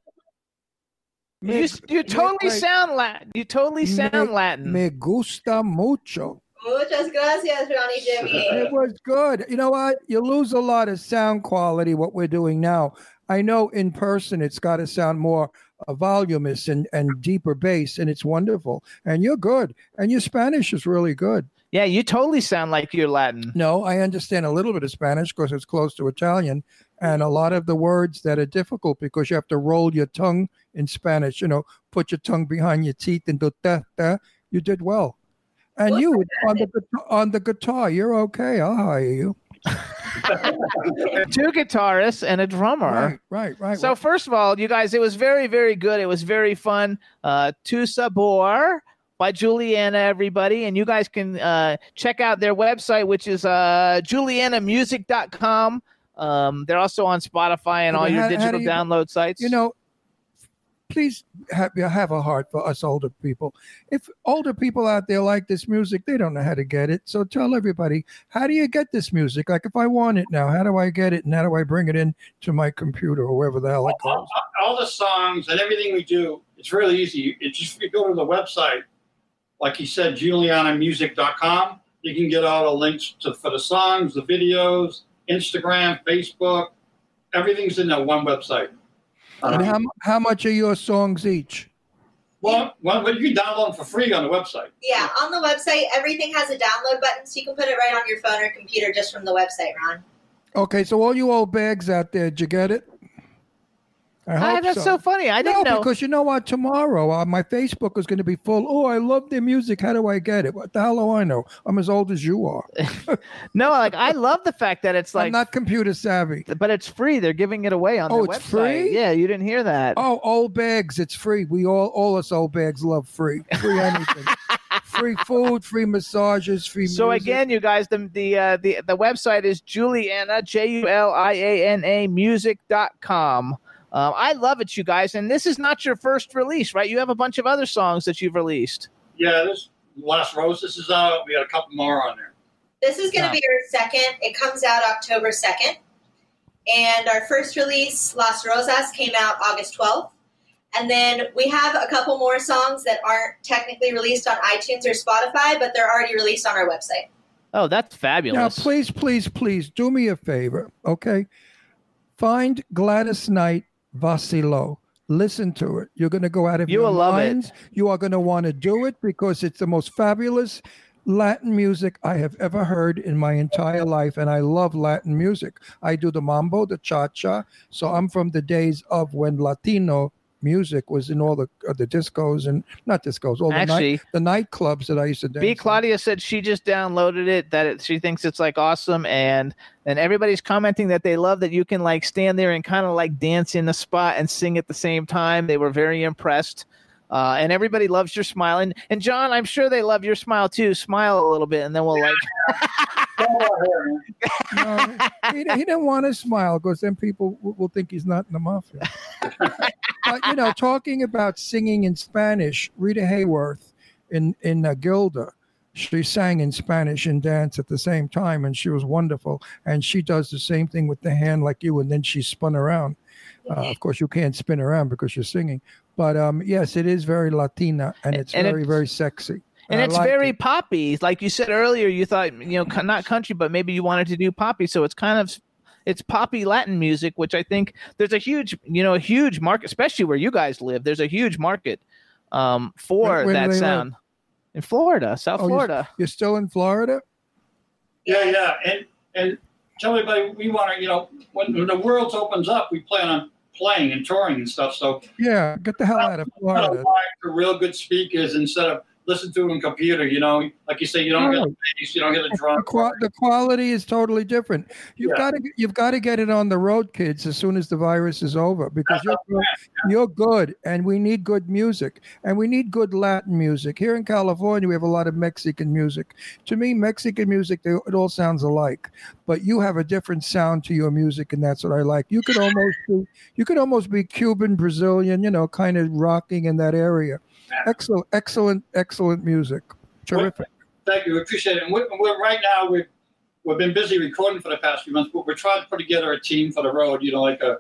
you, you totally sound Latin. You totally sound Latin. Me gusta mucho. Muchas gracias, Ronnie Jimmy. It was good. You know what? You lose a lot of sound quality. What we're doing now. I know in person it's got to sound more uh, voluminous and, and deeper bass, and it's wonderful. And you're good. And your Spanish is really good. Yeah, you totally sound like you're Latin. No, I understand a little bit of Spanish because it's close to Italian, and a lot of the words that are difficult because you have to roll your tongue in Spanish. You know, put your tongue behind your teeth and do da da. You did well, and you on the guitar- on the guitar, you're okay. I'll hire you. Two guitarists and a drummer. Right, right, right. So first of all, you guys, it was very, very good. It was very fun. Uh, Tu Sabor by Juliana, everybody, and you guys can uh, check out their website, which is uh, julianamusic.com. Um, they're also on Spotify and Yeah, all but your how- how digital you- download sites. You know, please have, have a heart for us older people. If older people out there like this music, they don't know how to get it. So tell everybody, how do you get this music? Like if I want it now, how do I get it? And how do I bring it in to my computer or wherever the hell it goes? all the songs and everything we do, it's really easy. It's just you go to the website, like he said, julianamusic.com. You can get all the links to for the songs, the videos, Instagram, Facebook. Everything's in that one website. And uh, how, how much are your songs each? Well, well, well, you can download them for free on the website. Yeah, on the website, everything has a download button, so you can put it right on your phone or computer just from the website, Ron. Okay, so all you old bags out there, did you get it? I hope that's so. funny. I didn't no, know. because you know what? Tomorrow, uh, my Facebook is going to be full. Oh, I love their music. How do I get it? What the hell do I know? I'm as old as you are. no, like I love the fact that it's like I'm not computer savvy. but it's free. They're giving it away on Oh, it's website. free? Yeah, you didn't hear that. Oh, old bags, it's free. We all, all us old bags love free. Free anything. free food, free massages, free So music. again, you guys, the the uh, the the website is Juliana J U L I A N A music.com. Um, I love it, you guys, and this is not your first release, right? You have a bunch of other songs that you've released. Yeah, this Las Rosas is out. We got a couple more on there. This is going to be our second. It comes out October 2nd. And our first release, Las Rosas, came out August 12th. And then we have a couple more songs that aren't technically released on iTunes or Spotify, but they're already released on our website. Oh, that's fabulous. Now, please, please, please do me a favor, okay? Find Gladys Knight Vasilo. Listen to it. You're going to go out of You your will love it. minds. You are going to want to do it because it's the most fabulous Latin music I have ever heard in my entire life. And I love Latin music. I do the mambo, the cha cha. So I'm from the days of when Latino music was in all the uh, the discos and not discos, all the, Actually- night, the nightclubs that I used to dance. B. Claudia said she just downloaded it. That it, she thinks it's like awesome, and and everybody's commenting that they love that you can like stand there and kind of like dance in the spot and sing at the same time. They were very impressed. Uh, and everybody loves your smile, and and John, I'm sure they love your smile too. Smile a little bit, and then we'll like. No, he, he didn't want to smile because then people will, will think he's not in the mafia. but you know, talking about singing in Spanish, Rita Hayworth in in uh, Gilda, she sang in Spanish and dance at the same time, and she was wonderful. And she does the same thing with the hand like you, and then she spun around. Uh, of course, you can't spin around because you're singing. But um, yes, it is very Latina, and it's and very it's- very sexy. and I it's like very it. poppy. Like you said earlier, you thought you know not country, but maybe you wanted to do poppy. So it's kind of it's poppy Latin music, which I think there's a huge you know a huge market, especially where you guys live. There's a huge market um, for Where- where that they live? sound in Florida, South Oh, you're- Florida. You're still in Florida? Yeah, yeah, and and tell everybody we want to, you know, when, when the world opens up, we plan on playing and touring and stuff. So Yeah, get the hell out of to Florida. for real good speakers instead of listen to it on computer. You know, like you say, you don't get oh. the bass, you don't hear the drum. The, the quality is totally different. You've Yeah. got to you've got to get it on the road, kids, as soon as the virus is over, because you're good, you're good, and we need good music, and we need good Latin music. Here in California, we have a lot of Mexican music. To me, Mexican music, they, it all sounds alike, but you have a different sound to your music, and that's what I like. You could almost be, you could almost be Cuban, Brazilian, you know, kind of rocking in that area. Excellent, excellent, excellent music. Terrific. Thank you, we appreciate it. And we're, we're right now we've we've been busy recording for the past few months, but we're trying to put together a team for the road. You know, like a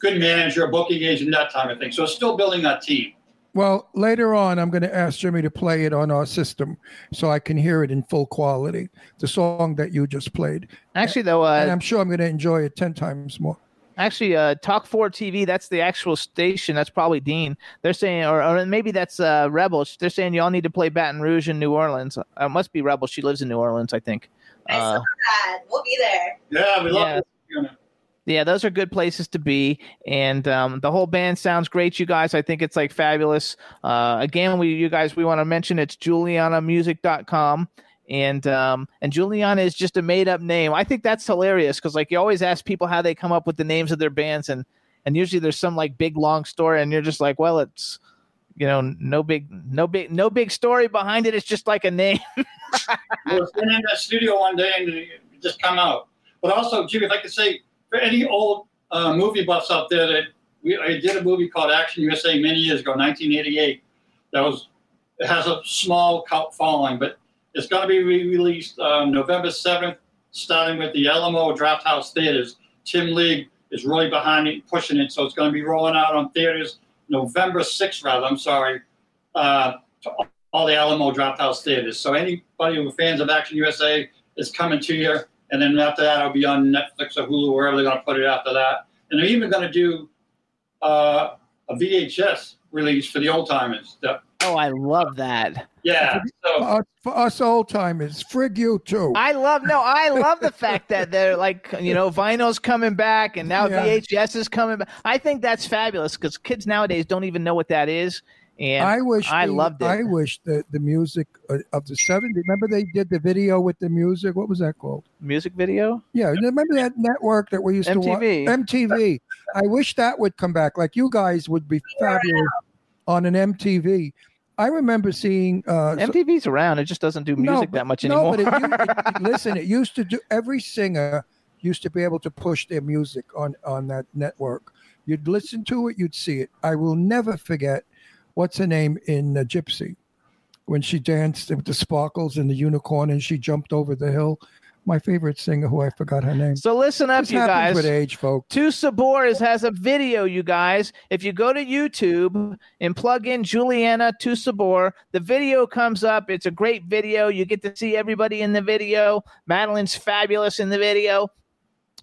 good manager, a booking agent, that type of thing. So still building that team. Well, later on, I'm going to ask Jimmy to play it on our system so I can hear it in full quality. The song that you just played. Actually, though, and uh, I'm sure I'm going to enjoy it 10 times more. Actually, uh, Talk Four TV. That's the actual station. That's probably Dean. They're saying, or, or maybe that's uh, Rebels. They're saying y'all need to play Baton Rouge in New Orleans. Uh, it must be Rebels. She lives in New Orleans, I think. I Uh, saw that. We'll be there. Yeah, we love Yeah. it. Yeah, those are good places to be, and um, the whole band sounds great. You guys, I think it's like fabulous. Uh, again, we you guys, we want to mention it's JulianaMusic.com. And um and Juliana is just a made up name. I think that's hilarious because like you always ask people how they come up with the names of their bands, and and usually there's some like big long story, and you're just like, well, it's you know no big no big no big story behind it. It's just like a name. I in that studio one day and it just come out. But also, Jimmy, if I could say, for any old uh, movie buffs out there, that we I did a movie called Action USA many years ago, 1988. That was it has a small cult following, but it's going to be re-released um, November 7th, starting with the Alamo Drafthouse Theaters. Tim League is really behind it, pushing it, so it's going to be rolling out on theaters November 6th, rather. I'm sorry. Uh, to all the Alamo Drafthouse theaters. So anybody who fans of Action USA is coming to you, and then after that, it'll be on Netflix or Hulu, wherever they're going to put it after that. And they're even going to do uh, a VHS release for the old timers. Oh, I love that. Yeah. So For us, for us old timers, frig you too. I love no, I love the fact that they're like you know vinyl's coming back and now Yeah. VHS is coming back. I think that's fabulous because kids nowadays don't even know what that is, and I wish I the- loved it. I wish that the music uh, of the 70s. Remember they did the video with the music. What was that called? Music video. Yeah, remember that network that we used to watch? MTV. MTV. I wish that would come back. Like you guys would be fabulous on an MTV. I remember seeing uh, so- MTV's around; it just doesn't do music but- that much anymore. no, but it, it- it- listen, it used to do. Every singer used to be able to push their music on on that network. You'd listen to it, you'd see it. I will never forget. What's her name in uh, Gypsy? When she danced with the sparkles and the unicorn, and she jumped over the hill. My favorite singer, who I forgot her name. so listen up, This you guys. with age, folks. Two Sabores has a video, you guys. If you go to YouTube and plug in Juliana Tu Sabor, the video comes up. It's a great video. You get to see everybody in the video. Madeleine's fabulous in the video.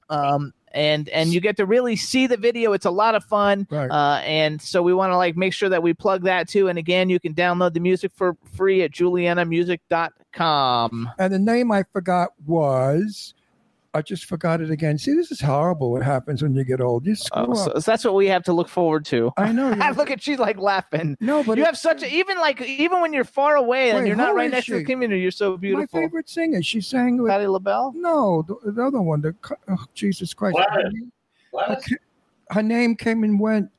Um, and and you get to really see the video. It's a lot of fun. Right. Uh, and so we want to like make sure that we plug that too. And again, you can download the music for free at julianamusic.com. And the name I forgot was. I just forgot it again. See, this is horrible. What happens when you get old? You screw Oh, up. so that's what we have to look forward to. I know. you- Look at she's like laughing. no, but you it- have such a even like even when you're far away and you're not right is next to the community, you're so beautiful. my favorite singer. She sang with Patti LaBelle. no, the, the other one. The oh, Jesus Christ. What? Her name- what? Her name came and went.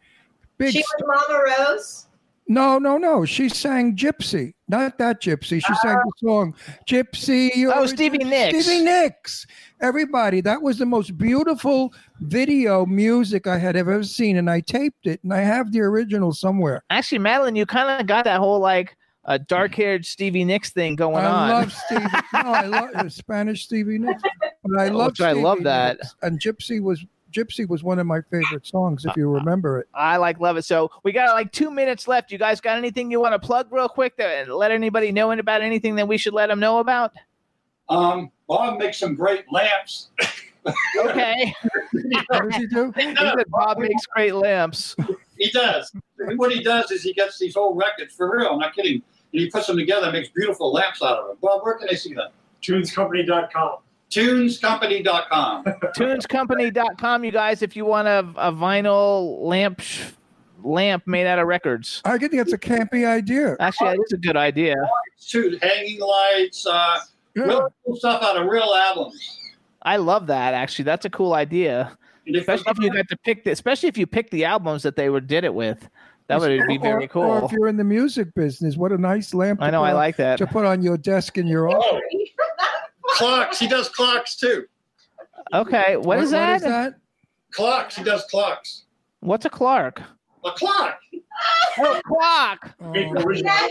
Big. She st- was Mama Rose. no, no, no. She sang Gypsy, not that Gypsy. She ah. sang the song Gypsy. Oh, Stevie. Nicks. Stevie Nicks. Everybody, that was the most beautiful video music I had ever seen, and I taped it, and I have the original somewhere. Actually, Madeleine, you kind of got that whole like uh, dark-haired Stevie Nicks thing going I on. I love Stevie. no, I love Spanish Stevie Nicks. But I Oh, love. which I love that. Nicks. And Gypsy was Gypsy was one of my favorite songs, if you remember it. I like love it. So we got like two minutes left. You guys got anything you want to plug real quick to let anybody know about anything that we should let them know about? Um, Bob makes some great lamps. Okay. What does he do? He said Bob makes great lamps. He does. What he does is he gets these old records for real. I'm not kidding. And he puts them together and makes beautiful lamps out of them. Bob, where can I see them? Tunescompany.com. Tunescompany.com. Tunescompany.com, you guys, if you want a, a vinyl lamp sh- lamp made out of records. I think that's a campy idea. Actually, that is a good idea. Two hanging lights, uh, Yeah. real cool stuff out of real albums. I love that. Actually, that's a cool idea. Especially if you got to pick, the, especially if you pick the albums that they were did it with. That would be very Or, or uh, cool. if you're in the music business, what a nice lamp. I know, put I on- like that. To put on your desk in your oh. office. Oh, clocks. He does clocks too. Okay, what is What that? is that? Clocks. He does clocks. What's a clock? A clock. Oh, clock. Oh. Yeah.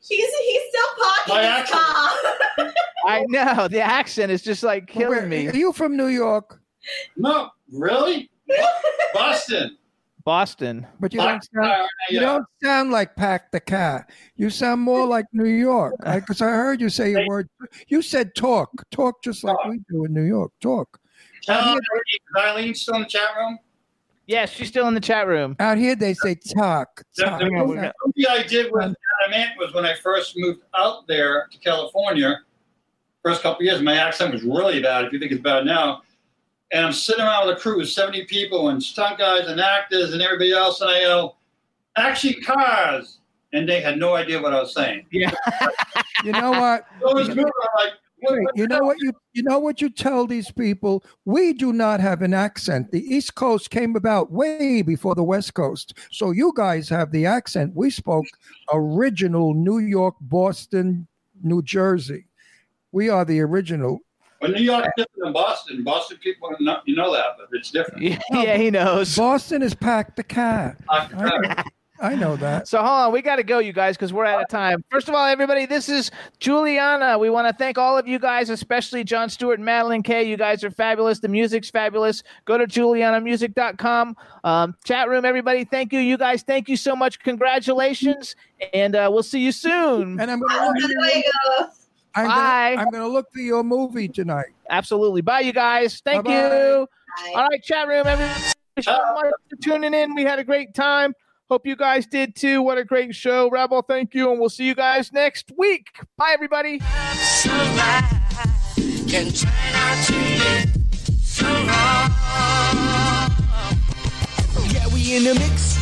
He's he's still My pocketing car. I know the accent is just like Where- killing me. Are you from New York? No, really? Boston. Boston. But you don't sound, Uh, you don't sound like Pack the Cat. You sound more like New York. Because I heard you say a word. You said talk. Talk just like we do in New York. Talk. Tell Eileen still in the chat room? Yeah, she's still in the chat room. Out here they say talk. The, talk. the Yeah, movie, we got- movie I did with Adam Ant was when I first moved out there to California. First couple years, my accent was really bad. If you think it's bad now, and I'm sitting around with a crew of 70 people and stunt guys and actors and everybody else, and I yell, "Actually, cars!" And they had no idea what I was saying. Yeah. You know what? So it was moving, I'm like, what, Wait, you know what you you know what you tell these people? We do not have an accent. The East Coast came about way before the West Coast. So you guys have the accent. We spoke original New York, Boston, New Jersey. We are the original. Well, New York is different than Boston. Boston people, are not, you know that, but it's different. Yeah, he knows. Boston is packed the cat. I- I know that. So hold on, we got to go, you guys, because we're out of time. First of all, everybody, this is Juliana. We want to thank all of you guys, especially John Stewart and Madeleine Kaye. You guys are fabulous. The music's fabulous. Go to julianamusic.com. Um, chat room, everybody, thank you. You guys, thank you so much. Congratulations, and uh, we'll see you soon. And I'm gonna look for your, I'm Bye. gonna, I'm gonna look for your movie tonight. Absolutely. Bye, you guys. Thank Bye-bye. you. Bye. All right, chat room, everybody. Thank you so much for tuning in. We had a great time. Hope you guys did too. What a great show. Rebel, thank you. And we'll see you guys next week. Bye, everybody. Yeah, we in the mix.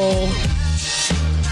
Bye.